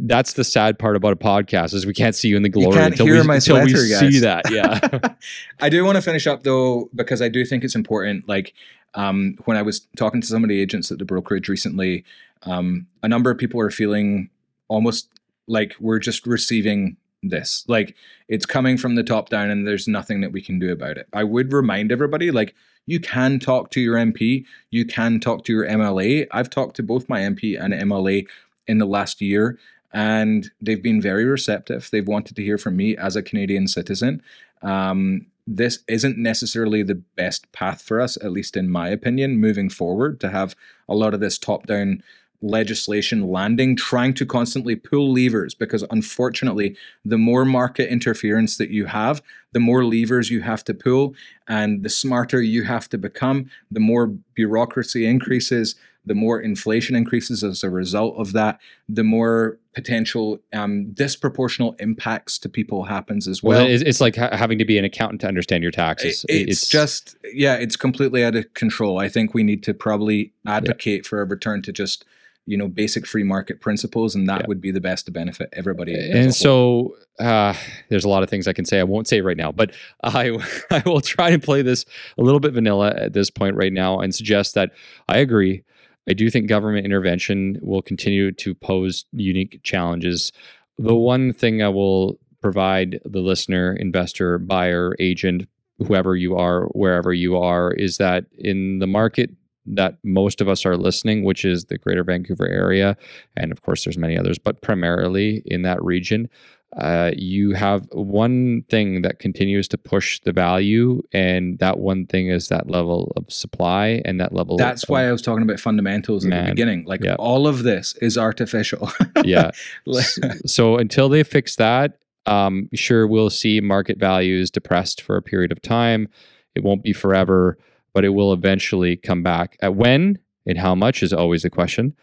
that's the sad part about a podcast is we can't see you in the glory until we until we sweater, see guys. that. Yeah, *laughs* *laughs* I do want to finish up though because I do think it's important. Like um, when I was talking to some of the agents at the brokerage recently, um, a number of people are feeling almost like we're just receiving this. Like it's coming from the top down and there's nothing that we can do about it. I would remind everybody like you can talk to your MP, you can talk to your MLA. I've talked to both my MP and MLA in the last year and they've been very receptive. They've wanted to hear from me as a Canadian citizen. Um, this isn't necessarily the best path for us, at least in my opinion, moving forward to have a lot of this top down legislation landing, trying to constantly pull levers because unfortunately, the more market interference that you have, the more levers you have to pull, and the smarter you have to become, the more bureaucracy increases, the more inflation increases as a result of that, the more potential um, disproportional impacts to people happens as well. Well, it's, it's like ha- having to be an accountant to understand your taxes. It- it's, just yeah, it's completely out of control. I think we need to probably advocate for a return to just you know basic free market principles, and that Yeah. would be the best to benefit everybody. and so uh, there's a lot of things I can say. I won't say right now, but *laughs* I I will try and play this a little bit vanilla at this point right now and suggest that I agree. I do think government intervention will continue to pose unique challenges. The one thing I will provide the listener, investor, buyer, agent, whoever you are, wherever you are, is that in the market that most of us are listening, which is the greater Vancouver area, and of course there's many others, but primarily in that region, uh, you have one thing that continues to push the value, and that one thing is that level of supply and that level. that's of, why I was talking about fundamentals in the beginning. Like yeah. all of this is artificial. *laughs* yeah. *laughs* Like- S- so until they fix that, um, sure we'll see market values depressed for a period of time. It won't be forever, but it will eventually come back. At when and how much is always the question.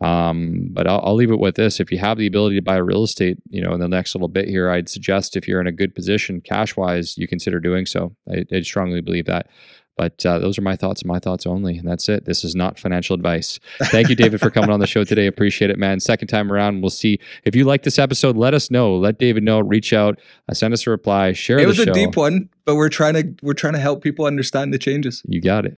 Um, but I'll, I'll leave it with this: if you have the ability to buy real estate, you know, in the next little bit here, I'd suggest if you're in a good position cash wise, you consider doing so. I, I strongly believe that. But uh, those are my thoughts my thoughts only. And that's it. This is not financial advice. Thank you, David, for coming on the show today. Appreciate it, man. Second time around, we'll see. If you like this episode, let us know. Let David know. Reach out. Uh, send us a reply. Share it was show. a deep one, but we're trying to we're trying to help people understand the changes. You got it.